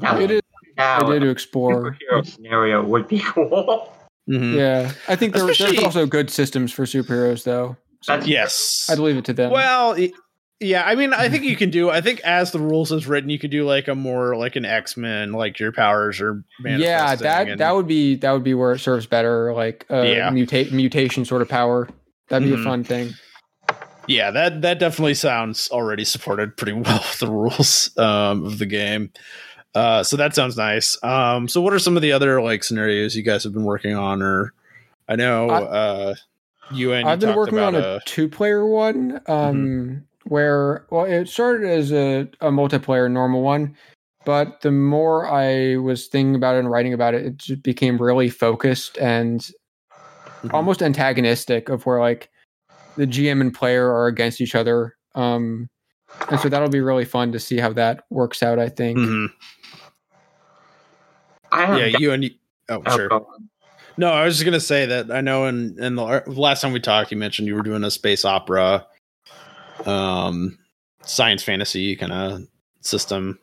C: Now,
B: It is
C: now
B: idea to explore.
C: superhero scenario would be cool.
A: Mhm.
B: Yeah, I think there, there's also good systems for superheroes, though. So
A: Yes.
B: I'd leave it to them.
A: Well, y- yeah, I mean, I think you can do. I think as the rules is written, you could do like a more like an X Men, like your powers are.
B: yeah, that
A: and-
B: that would be that would be where it serves better, like uh,
A: Yeah.
B: mutate mutation sort of power. That'd be
A: Mhm.
B: a fun thing.
A: Yeah, that that definitely sounds already supported pretty well with the rules um, of the game. Uh, so that sounds nice. Um, so what are some of the other like scenarios you guys have been working on? Or I know
B: I,
A: uh, you and
B: I've been working on a
A: a,
B: two player one, um, where well, it started as a, a multiplayer normal one, but the more I was thinking about it and writing about it, it just became really focused and
A: Mhm.
B: almost antagonistic of where like the GM and player are against each other. Um, and so that'll be really fun to see how that works out. I think.
A: Mhm.
C: I have
A: yeah, you and you. Oh,
C: Oh,
A: sure.
C: go.
A: No, I was just gonna say that I know in in the last time we talked, you mentioned you were doing a space opera, um, science fantasy kind of system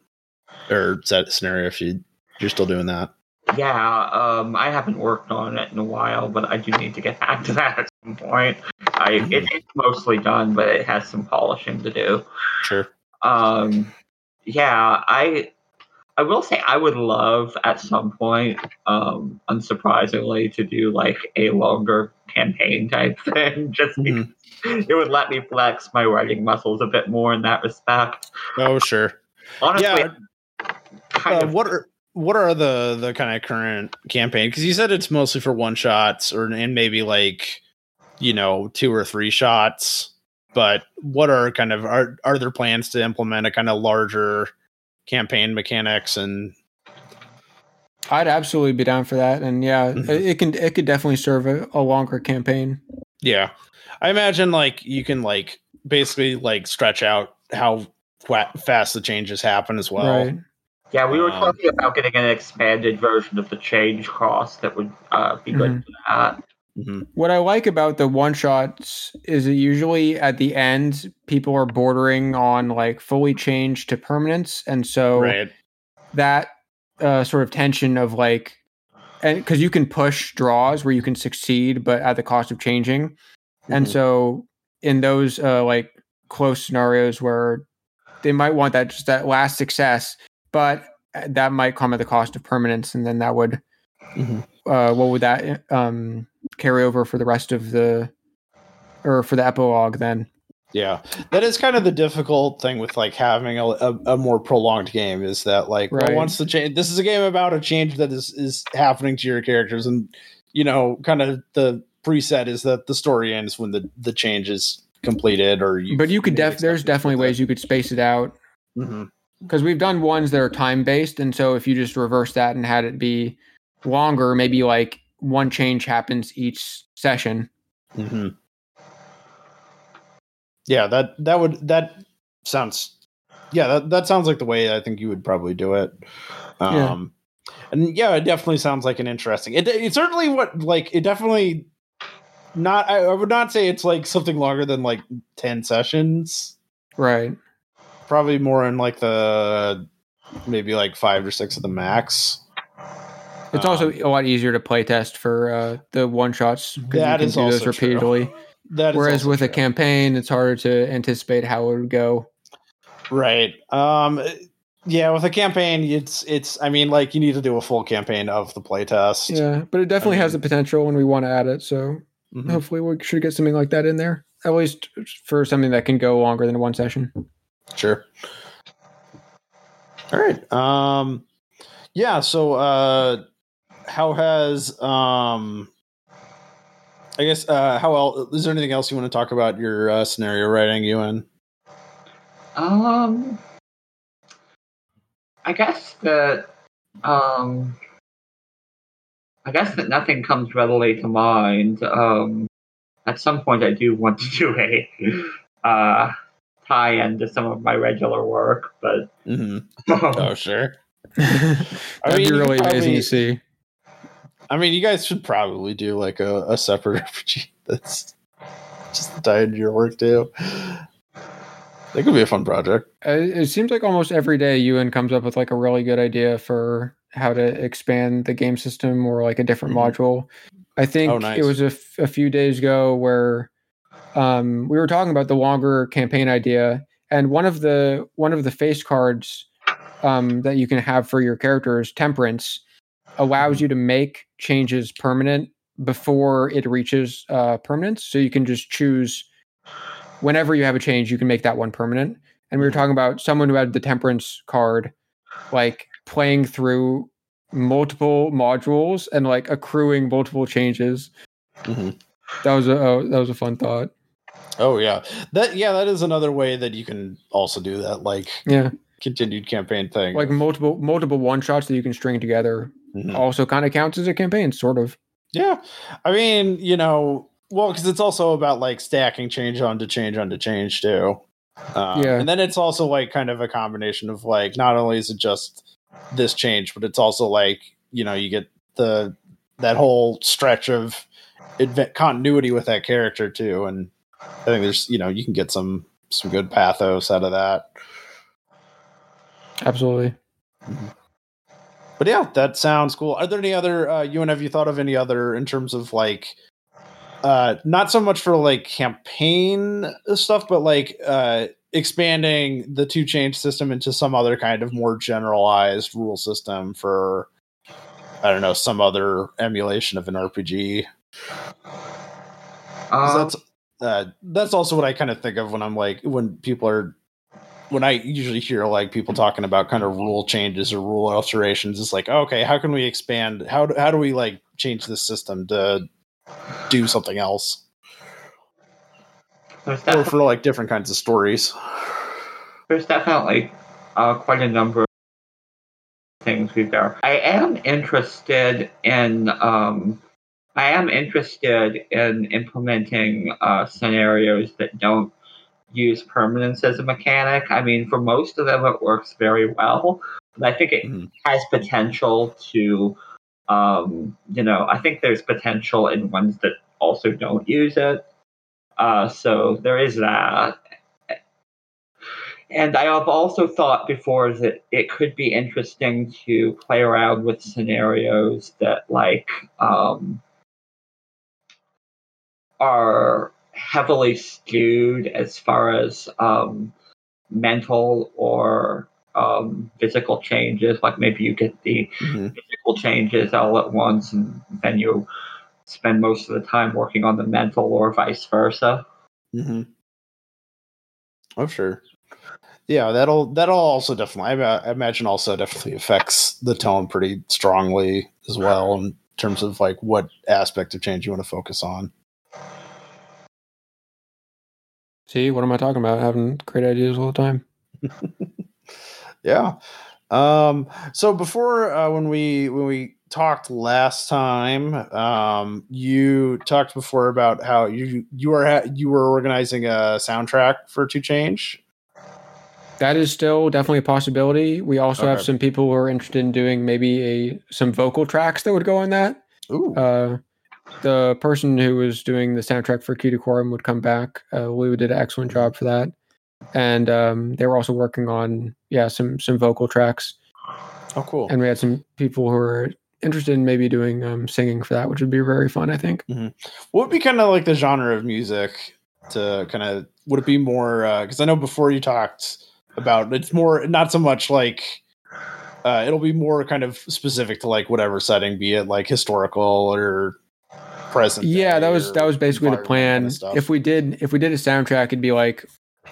A: or set scenario. If you you're still doing that,
C: Yeah, um, I haven't worked on it in a while, but I do need to get back to that at some point. I it, it's mostly done, but it has some polishing to do.
A: sure.
C: Um, yeah, I I will say I would love at some point, um, unsurprisingly, to do like a longer campaign type thing. Just
A: Mhm.
C: because it would let me flex my writing muscles a bit more in that respect.
A: Oh, sure.
C: Honestly,
A: Yeah.
C: kind
A: Uh,
C: of
A: what are what are the the kind of current campaign? Because you said it's mostly for one shots or and maybe like you know two or three shots. But what are kind of are are there plans to implement a kind of larger campaign mechanics and
B: I'd absolutely be down for that, and yeah,
A: Mhm.
B: it, it can it could definitely serve a, a longer campaign.
A: Yeah. I imagine like you can like basically like stretch out how fa- fast the changes happen as well.
B: right.
C: yeah, we were
A: um,
C: talking about getting an expanded version of the change cost that would uh, be good
B: Mhm.
C: for that.
A: Mhm.
B: What I like about the one shots is that usually at the end people are bordering on like fully changed to permanence, and so
A: Right.
B: that uh, sort of tension of like, and because you can push draws where you can succeed, but at the cost of changing, and
A: Mhm.
B: so in those uh, like close scenarios where they might want that just that last success, but that might come at the cost of permanence, and then that would
A: Mhm.
B: uh, what would that um, carry over for the rest of the or for the epilogue then?
A: Yeah, that is kind of the difficult thing with like having a, a, a more prolonged game is that like
B: Right.
A: well, once the change, this is a game about a change that is is happening to your characters, and you know, kind of the preset is that the story ends when the the change is completed, or you.
B: But you could def there's definitely ways you could space it out
A: mm-hmm.
B: because we've done ones that are time based, and so if you just reverse that and had it be longer, maybe like one change happens each session.
A: hmm Yeah, that that would that sounds. Yeah, that that sounds like the way I think you would probably do it.
B: Yeah.
A: Um, and yeah, it definitely sounds like an interesting. It it certainly what like it definitely not. I, I would not say it's like something longer than like ten sessions.
B: Right.
A: Probably more in like the maybe like five or six of the max.
B: It's also
A: Um,
B: a lot easier to play test for uh, the one shots. 'cause
A: That
B: you
A: is
B: can do those
A: also true.
B: repeatedly.
A: that is
B: Whereas
A: also
B: with a campaign, it's harder to anticipate how it would go.
A: Right. Um yeah, with a campaign, it's it's I mean, like you need to do a full campaign of the playtest.
B: Yeah, but it definitely has the potential, and we want to add it. So
A: Mhm.
B: hopefully, we should get something like that in there, at least for something that can go longer than one session.
A: Sure. All right. Um yeah, so uh how has um I guess uh how else is there anything else you want to talk about your uh, scenario writing, Ewan?
C: Um, I guess that um, I guess that nothing comes readily to mind. Um, at some point, I do want to do a uh, tie-in to some of my regular work, but
A: Mm-hmm. Oh sure.
B: That'd
A: mean,
B: be really
A: could
B: amazing
A: probably-
B: to see.
A: I mean you guys should probably do like a, a separate RPG that's just tied to your work too. That could be a fun project.
B: Uh, it seems like almost every day Ewan comes up with like a really good idea for how to expand the game system or like a different
A: Mhm.
B: module. I think
A: Oh, nice.
B: it was a, f- a few days ago where um, we were talking about the longer campaign idea, and one of the one of the face cards um, that you can have for your characters, Temperance, allows you to make changes permanent before it reaches uh, permanence. So you can just choose whenever you have a change, you can make that one permanent. And we were talking about someone who had the temperance card, like playing through multiple modules and like accruing multiple changes.
A: Mhm.
B: That was a oh, that was a fun thought.
A: Oh yeah, that yeah, that is another way that you can also do that, like
B: Yeah,
A: continued campaign thing.
B: like multiple multiple one shots that you can string together
A: Mhm.
B: also kind of counts as a campaign, sort of.
A: Yeah, I mean, you know, well, because it's also about like stacking change onto change onto change too. Um,
B: Yeah.
A: and then it's also like kind of a combination of like not only is it just this change, but it's also like you know you get the that whole stretch of continuity with that character too, and I think there's you know you can get some some good pathos out of that.
B: Absolutely.
A: But yeah, that sounds cool. Are there any other uh you and have you thought of any other in terms of like uh not so much for like campaign stuff, but like uh expanding the To Change system into some other kind of more generalized rule system for I don't know, some other emulation of an RPG.
C: Um,
A: that's uh, that's also what I kind of think of when I'm like when people are when I usually hear like people talking about kind of rule changes or rule alterations. It's like okay, how can we expand? How do, how do we like change the system to do something else
C: there's,
A: or for like different kinds of stories?
C: there's definitely uh, quite a number of things we've got. I am interested in um, I am interested in implementing uh, scenarios that don't use permanence as a mechanic. I mean, for most of them, it works very well, but I think it
A: Mhm.
C: has potential to, um, you know, I think there's potential in ones that also don't use it. Uh, so there is that. And I have also thought before that it could be interesting to play around with scenarios that, like, um, are heavily skewed as far as um, mental or um, physical changes. Like maybe you get the
A: Mhm.
C: physical changes all at once, and then you spend most of the time working on the mental, or vice versa.
A: Mm-hmm. Oh sure. Yeah, that'll that'll also definitely. I, I imagine also definitely affects the tone pretty strongly as well in terms of like what aspect of change you want to focus on.
B: See, what am I talking about? Having great ideas all the time.
A: Yeah. Um, so before uh, when we when we talked last time, um, you talked before about how you you are ha- you were organizing a soundtrack for To Change.
B: That is still definitely a possibility. We also have some people who are interested in doing maybe a some vocal tracks that would go on that.
A: Ooh.
B: Uh, the person who was doing the soundtrack for Cuticorium would come back. Uh, Lou did an excellent job for that, and um, they were also working on yeah some some vocal tracks.
A: oh, cool.
B: And we had some people who were interested in maybe doing um, singing for that, which would be very fun. I think.
A: What would be kind of like the genre of music to kind of would it be more because I know before you talked about it's more not so much like uh, it'll be more kind of specific to like whatever setting, be it like historical or present.
B: Yeah, that was that was basically the plan.
A: kind of
B: if we did if we did a soundtrack, it'd be like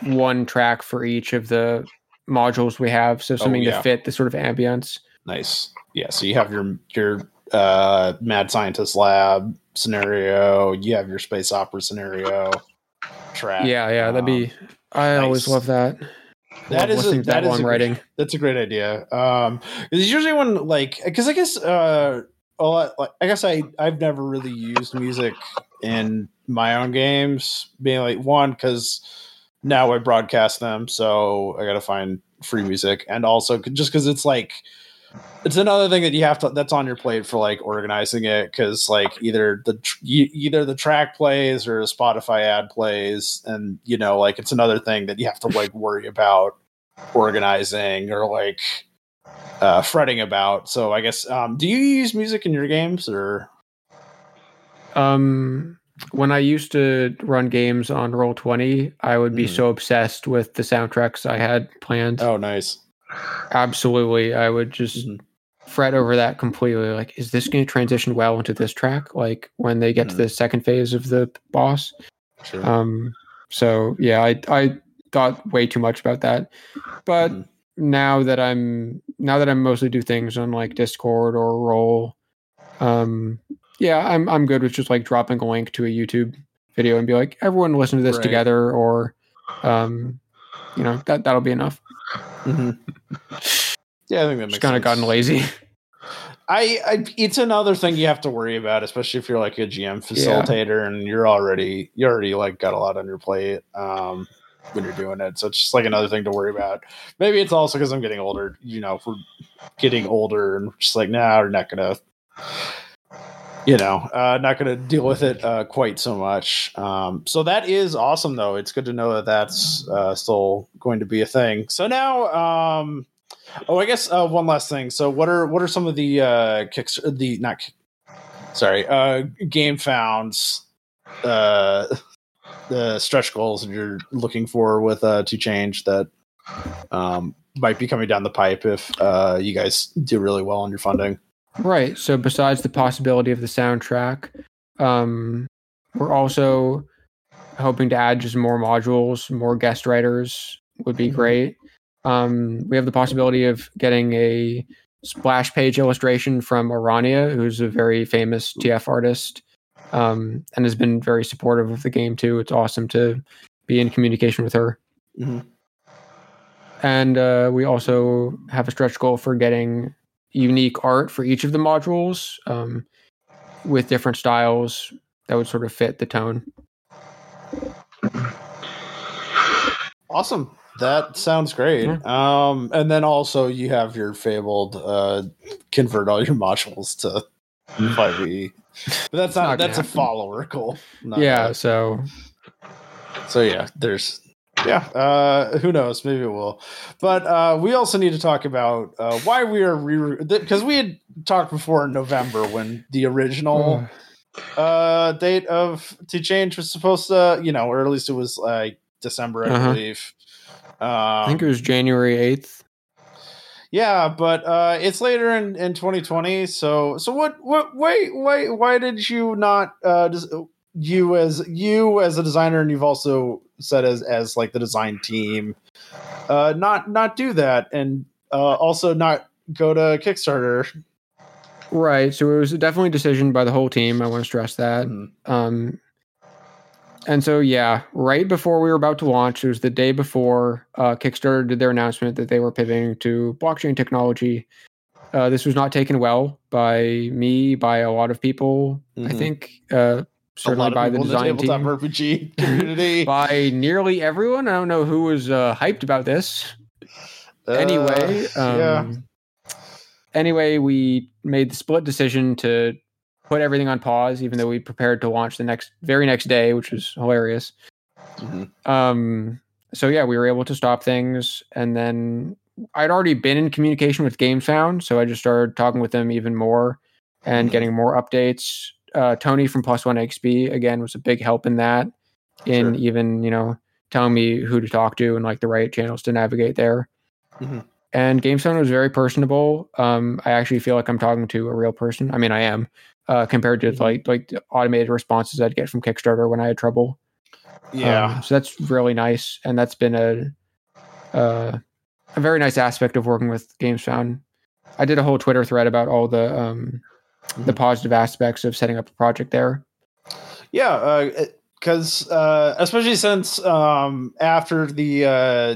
B: one track for each of the modules we have, so something
A: Oh, yeah.
B: to fit the sort of ambience.
A: nice, yeah. So you have your your uh, mad scientist lab scenario, you have your space opera scenario track.
B: Yeah, yeah, that'd be. I always love that.
A: That is a,
B: to
A: that is a
B: I'm
A: great-
B: writing.
A: That's a great idea. Um, it's usually when like because I guess uh, lot, like I guess I I've never really used music in my own games. Being like one because now I broadcast them, so I got to find free music, and also just because it's like it's another thing that you have to that's on your plate for like organizing it because like either the either the track plays or a Spotify ad plays, and you know like it's another thing that you have to like worry about organizing or like uh, fretting about. So I guess um, do you use music in your games or?
B: Um, when I used to run games on Roll Twenty, I would be
A: Mhm.
B: so obsessed with the soundtracks I had planned.
A: Oh, nice.
B: Absolutely, I would just
A: Mhm.
B: fret over that completely. Like, is this going to transition well into this track? Like when they get
A: Mhm.
B: to the second phase of the boss.
A: Sure.
B: Um, so yeah, I I thought way too much about that, but
A: Mhm.
B: Now that I'm now that I'm mostly do things on like Discord or Roll, um, yeah, I'm I'm good with just like dropping a link to a YouTube video and be like, everyone listen to this
A: Right.
B: together, or um, you know that that'll be enough.
A: Mhm. Yeah, I think that makes
B: Just kind of gotten lazy.
A: I, I it's another thing you have to worry about, especially if you're like a GM facilitator and you're already you already like got a lot on your plate um, when you're doing it. So it's just like another thing to worry about. Maybe it's also because I'm getting older. You know, if we're getting older and just like, nah, we're not gonna, you know, uh, not gonna deal with it uh, quite so much. Um, so that is awesome, though. It's good to know that that's uh, still going to be a thing. So now. Um, Oh, I guess uh, one last thing. So, what are what are some of the uh, kicks? The not sorry, uh, GameFound's, uh, the stretch goals that you're looking for with uh, To Change that um, might be coming down the pipe if uh, you guys do really well on your funding.
B: Right. So besides the possibility of the soundtrack, um, we're also hoping to add just more modules, more guest writers would be
A: Mhm.
B: great. Um, we have the possibility of getting a splash page illustration from Arania, who's a very famous TF artist, um, and has been very supportive of the game too. It's awesome to be in communication with her.
A: Mhm.
B: And uh, we also have a stretch goal for getting unique art for each of the modules um, with different styles that would sort of fit the tone.
A: Awesome. That sounds great. Um, and then also you have your fabled uh, convert all your modules to 5e. But that's not,
B: not
A: that's a follower goal.
B: yeah, so
A: so yeah, there's yeah, uh who knows, maybe it will. But uh we also need to talk about uh why we are re because we had talked before in November when the original uh date of To Change was supposed to, you know, or at least it was like December, I
B: Uh-huh.
A: believe. Um,
B: I think it was January 8th.
A: Yeah, but uh, it's later in, in 2020. So so what what why why why did you not uh, just, you as you as a designer and you've also said as as like the design team uh, not not do that and uh, also not go to Kickstarter.
B: Right. So it was definitely a decision by the whole team. I want to stress that.
A: Mhm.
B: Um, and so, yeah, right before we were about to launch, it was the day before uh, Kickstarter did their announcement that they were pivoting to blockchain technology. Uh, this was not taken well by me, by a lot of people. I
A: Mhm.
B: think uh, certainly by the design
A: tabletop
B: team,
A: RPG community.
B: by nearly everyone. I don't know who was uh, hyped about this.
A: Uh,
B: anyway, um,
A: yeah.
B: Anyway, we made the split decision to put everything on pause, even though we prepared to launch the next very next day, which was hilarious.
A: Mhm.
B: Um, so yeah, we were able to stop things, and then I'd already been in communication with GameFound, so I just started talking with them even more and
A: Mhm.
B: getting more updates. Uh, Tony from Plus One XP again was a big help in that, in
A: Sure.
B: even you know telling me who to talk to and like the right channels to navigate there.
A: Mhm.
B: And GameFound was very personable. Um, I actually feel like I'm talking to a real person. I mean, I am uh, compared to
A: Mhm.
B: like like automated responses I'd get from Kickstarter when I had trouble.
A: Yeah.
B: Um, so that's really nice, and that's been a uh, a very nice aspect of working with GameFound. I did a whole Twitter thread about all the um, the
A: Mhm.
B: positive aspects of setting up a project there.
A: Yeah, because uh, especially since um, after the uh,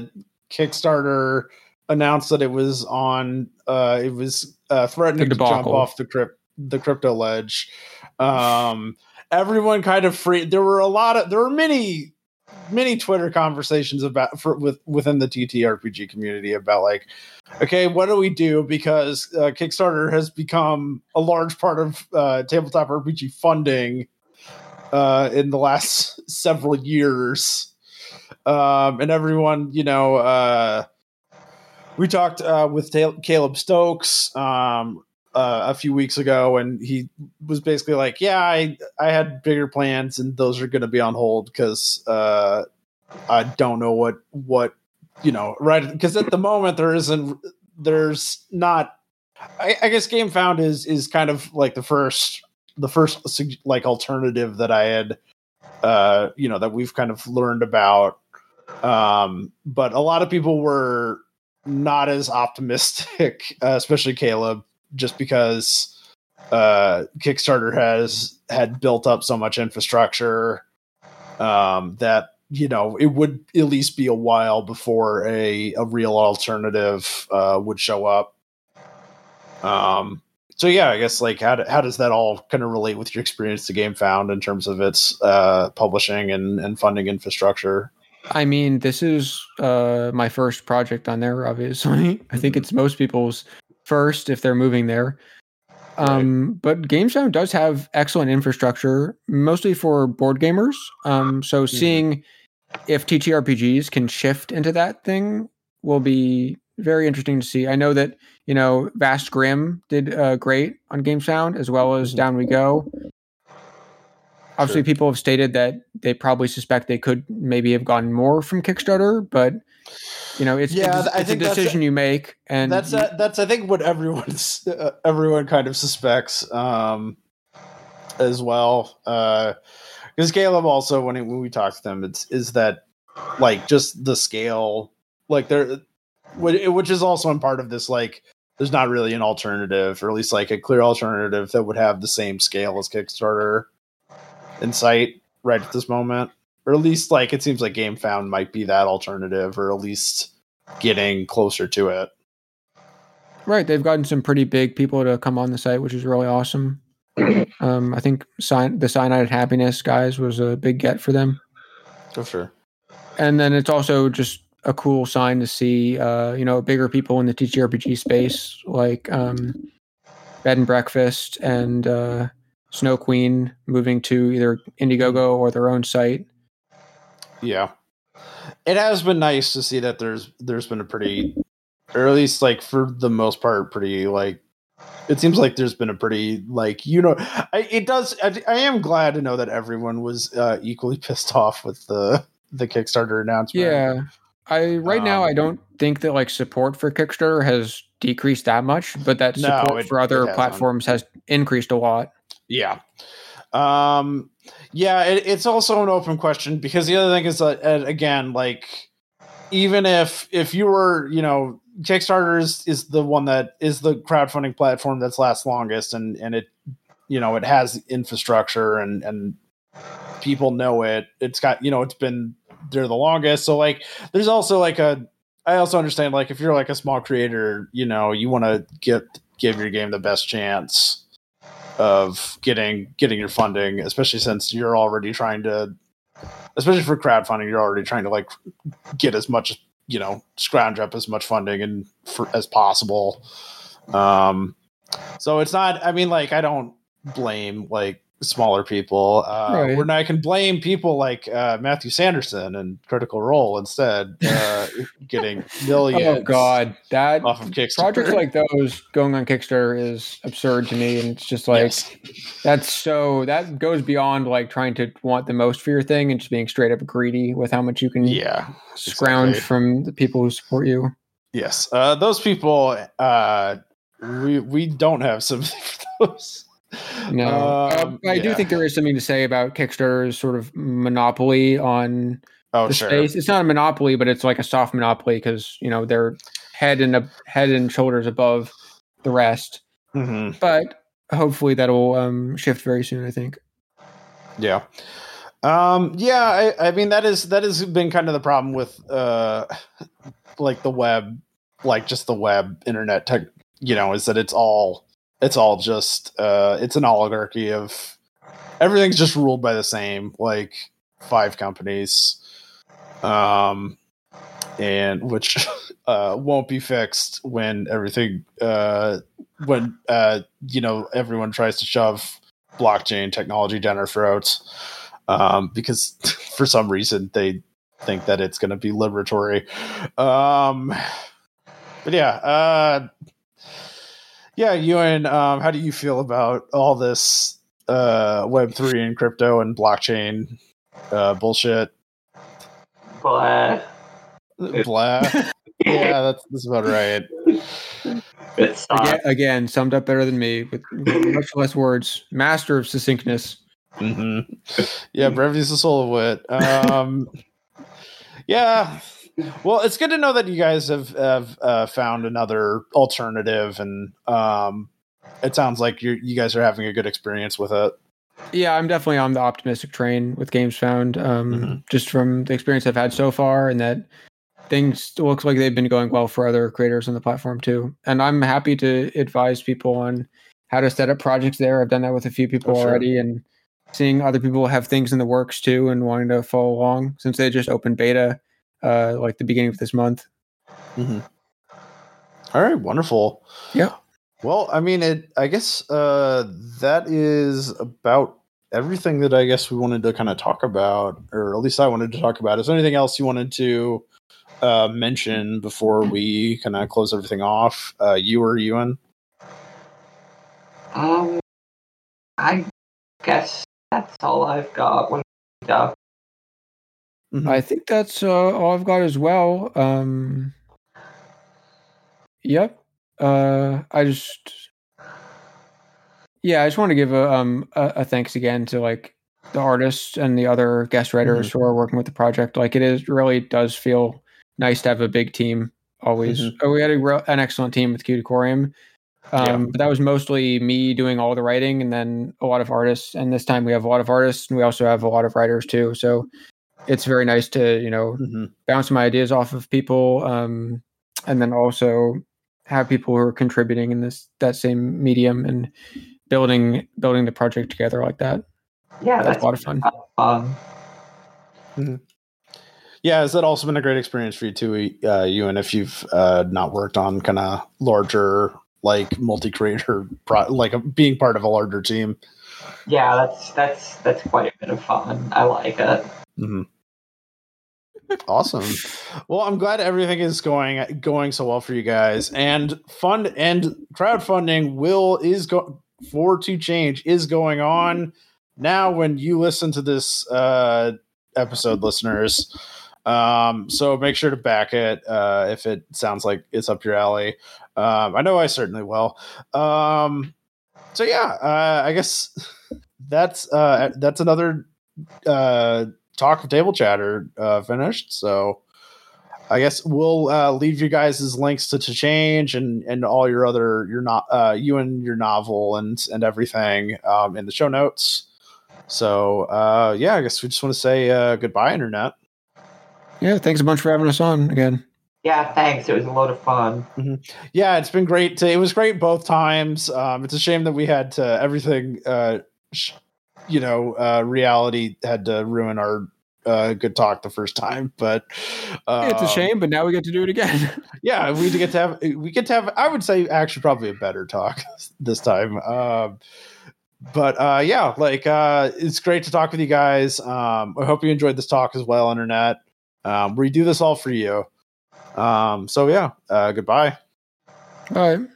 A: Kickstarter announced that it was on, uh, it was uh, threatening to jump off the crypt the crypto ledge. Um, everyone kind of free. There were a lot of there were many many Twitter conversations about for with within the TTRPG community about like, okay, what do we do because uh, Kickstarter has become a large part of uh, tabletop RPG funding uh, in the last several years, um, and everyone, you know. Uh, we talked uh, with Caleb Stokes um, uh, a few weeks ago, and he was basically like, "Yeah, I I had bigger plans, and those are going to be on hold because uh, I don't know what what you know right because at the moment there isn't there's not. I, I guess Game Found is is kind of like the first the first like alternative that I had uh you know that we've kind of learned about um but a lot of people were not as optimistic, uh, especially Caleb, just because uh, Kickstarter has had built up so much infrastructure um, that you know it would at least be a while before a a real alternative uh, would show up. Um, so yeah, I guess like how do, how does that all kind of relate with your experience to Game Found in terms of its uh, publishing and, and funding infrastructure?
B: I mean, this is uh, my first project on there. Obviously, I think
A: Mhm.
B: it's most people's first if they're moving there. Um, But GameFound does have excellent infrastructure, mostly for board gamers. Um, so seeing if TTRPGs can shift into that thing will be very interesting to see. I know that you know Vast Grimm did uh, great on GameFound as well as
A: Mhm.
B: Down We Go. Obviously,
A: Sure.
B: people have stated that they probably suspect they could maybe have gotten more from Kickstarter, but you know, it's
A: Yeah,
B: it's,
A: I
B: it's
A: think
B: a decision you make, and
A: that's
B: you-
A: uh, that's I think what everyone's uh, everyone kind of suspects um, as well. Because Caleb also when it, when we talked to them, it's is that like just the scale, like there, wh- which is also in part of this like. There's not really an alternative, or at least like a clear alternative that would have the same scale as Kickstarter in sight right at this moment, or at least like it seems like Game Found might be that alternative, or at least getting closer to it.
B: right. They've gotten some pretty big people to come on the site, which is really awesome. Um, I think sign the Cyanide Happiness guys was a big get for them.
A: For sure.
B: and then it's also just a cool sign to see uh you know bigger people in the TTRPG space like um bed and breakfast and uh snow queen moving to either indiegogo or their own site
A: Yeah. It has been nice to see that there's there's been a pretty or at least like for the most part pretty like it seems like there's been a pretty like you know I, it does I, I am glad to know that everyone was uh equally pissed off with the the Kickstarter announcement.
B: yeah i right now i
A: Um,
B: don't think that like support for kickstarter has decreased that much but that
A: No,
B: support
A: it-
B: for other platforms has increased a lot
A: Yeah. Um yeah, it, it's also an open question because the other thing is that uh, again, like even if if you were, you know, Kickstarter is, is the one that is the crowdfunding platform that's last longest and and it you know, it has infrastructure and and people know it. It's got, you know, it's been there the longest. So like there's also like a I also understand like if you're like a small creator, you know, you want to get give your game the best chance of getting getting your funding, especially since you're already trying to, especially for crowdfunding, you're already trying to like get as much, you know, scrounge up as much funding and for, as possible. Um, so it's not. I mean, like I don't blame like smaller people. Uh,
B: Right.
A: When I can blame people like uh, Matthew Sanderson and Critical Role instead, uh, getting millions.
B: oh god that
A: off of Kickstarter.
B: projects like those going on kickstarter is absurd to me and it's just like
A: Yes.
B: That's so that goes beyond like trying to want the most for your thing and just being straight up greedy with how much you can
A: yeah.
B: scrounge
A: exactly.
B: from the people who support you.
A: Yes, uh, those people. Uh, we we don't have for those.
B: No,
A: Um,
B: Uh, I do think there is something to say about Kickstarter's sort of monopoly on
A: Oh
B: the
A: sure.
B: space. It's not a monopoly, but it's like a soft monopoly because you know they're head and a head and shoulders above the rest.
A: hmm
B: But hopefully that'll um, shift very soon. I think.
A: Yeah. Um, yeah, I, I mean that is that has been kind of the problem with uh like the web, like just the web internet tech, you know, is that it's all it's all just uh it's an oligarchy of everything's just ruled by the same like five companies. um, and which uh, won't be fixed when everything uh, when uh, you know everyone tries to shove blockchain technology down our throats um, because for some reason they think that it's going to be liberatory. Um, but yeah, uh, yeah, Ewan, um, how do you feel about all this uh, Web three and crypto and blockchain uh, bullshit?
C: Blah.
A: Blah. yeah, that's that's about right.
C: It's
B: Again, again, summed up better than me with much less words. Master of succinctness.
A: hmm Yeah, brevity's the soul of wit. Um, yeah. Well, it's good to know that you guys have have uh, found another alternative, and um, it sounds like you you guys are having a good experience with it.
B: Yeah, I'm definitely on the optimistic train with GameFound. Um,
A: Mhm.
B: Just from the experience I've had so far, and that things looks like they've been going well for other creators on the platform too. And I'm happy to advise people on how to set up projects there. I've done that with a few people
A: Oh, sure.
B: already, and seeing other people have things in the works too, and wanting to follow along since they just opened beta, uh, like the beginning of this month.
A: Mm-hmm. All right, wonderful.
B: Yeah.
A: Well, I mean, it. I guess uh, that is about everything that I guess we wanted to kind of talk about, or at least I wanted to talk about. Is there anything else you wanted to uh, mention before we kind of close everything off? Uh, you or Ewan?
C: um, I guess that's all I've got. What
A: Mhm.
B: I think that's uh, all I've got as well. Um, yep. Uh, I just, yeah, I just want to give a um a, a thanks again to like the artists and the other guest writers who are working with the project. Like it is really does feel nice to have a big team. Always,
A: Mhm.
B: oh, we had a real, an excellent team with Cuticorium. Um,
A: Yeah.
B: but that was mostly me doing all the writing and then a lot of artists. And this time we have a lot of artists and we also have a lot of writers too. So it's very nice to, you know,
A: Mhm.
B: bounce my ideas off of people um, and then also have people who are contributing in this that same medium and building building the project together like that
C: Yeah,
B: that's
C: that's
B: a lot of fun
C: fun.
A: Yeah, has that also been a great experience for you too, uh, Ewan? If you've uh, not worked on kind of larger, like multi-creator, pro- like a, being part of a larger team.
C: Yeah, that's that's that's quite a bit of fun. I like it.
A: hmm awesome. Well, I'm glad everything is going going so well for you guys. And fund and crowdfunding will is go for To Change is going on now. When you listen to this uh, episode, listeners. Um, so make sure to back it uh, if it sounds like it's up your alley. Um, I know I certainly will. Um, so yeah, uh, I guess that's uh, that's another uh, talk of table chatter uh, finished. So I guess we'll uh, leave you guys' links to, To Change and and all your other your not uh, you and your novel and and everything um, in the show notes. So uh, yeah, I guess we just want to say uh, goodbye, internet.
B: yeah thanks a bunch for having us on again
C: Yeah, thanks. It was a lot of fun.
A: Yeah, it's been great. To, it was great both times. Um, it's a shame that we had to everything. Uh, sh- you know, uh, reality had to ruin our uh, good talk the first time, but uh,
B: it's a shame but now we get to do it again
A: Yeah, we get to have we get to have. I would say actually probably a better talk this time. Um, but uh, yeah, like uh, it's great to talk with you guys. Um, I hope you enjoyed this talk as well, internet. Um, we do this all for you. Um, so yeah, uh, goodbye.
B: all right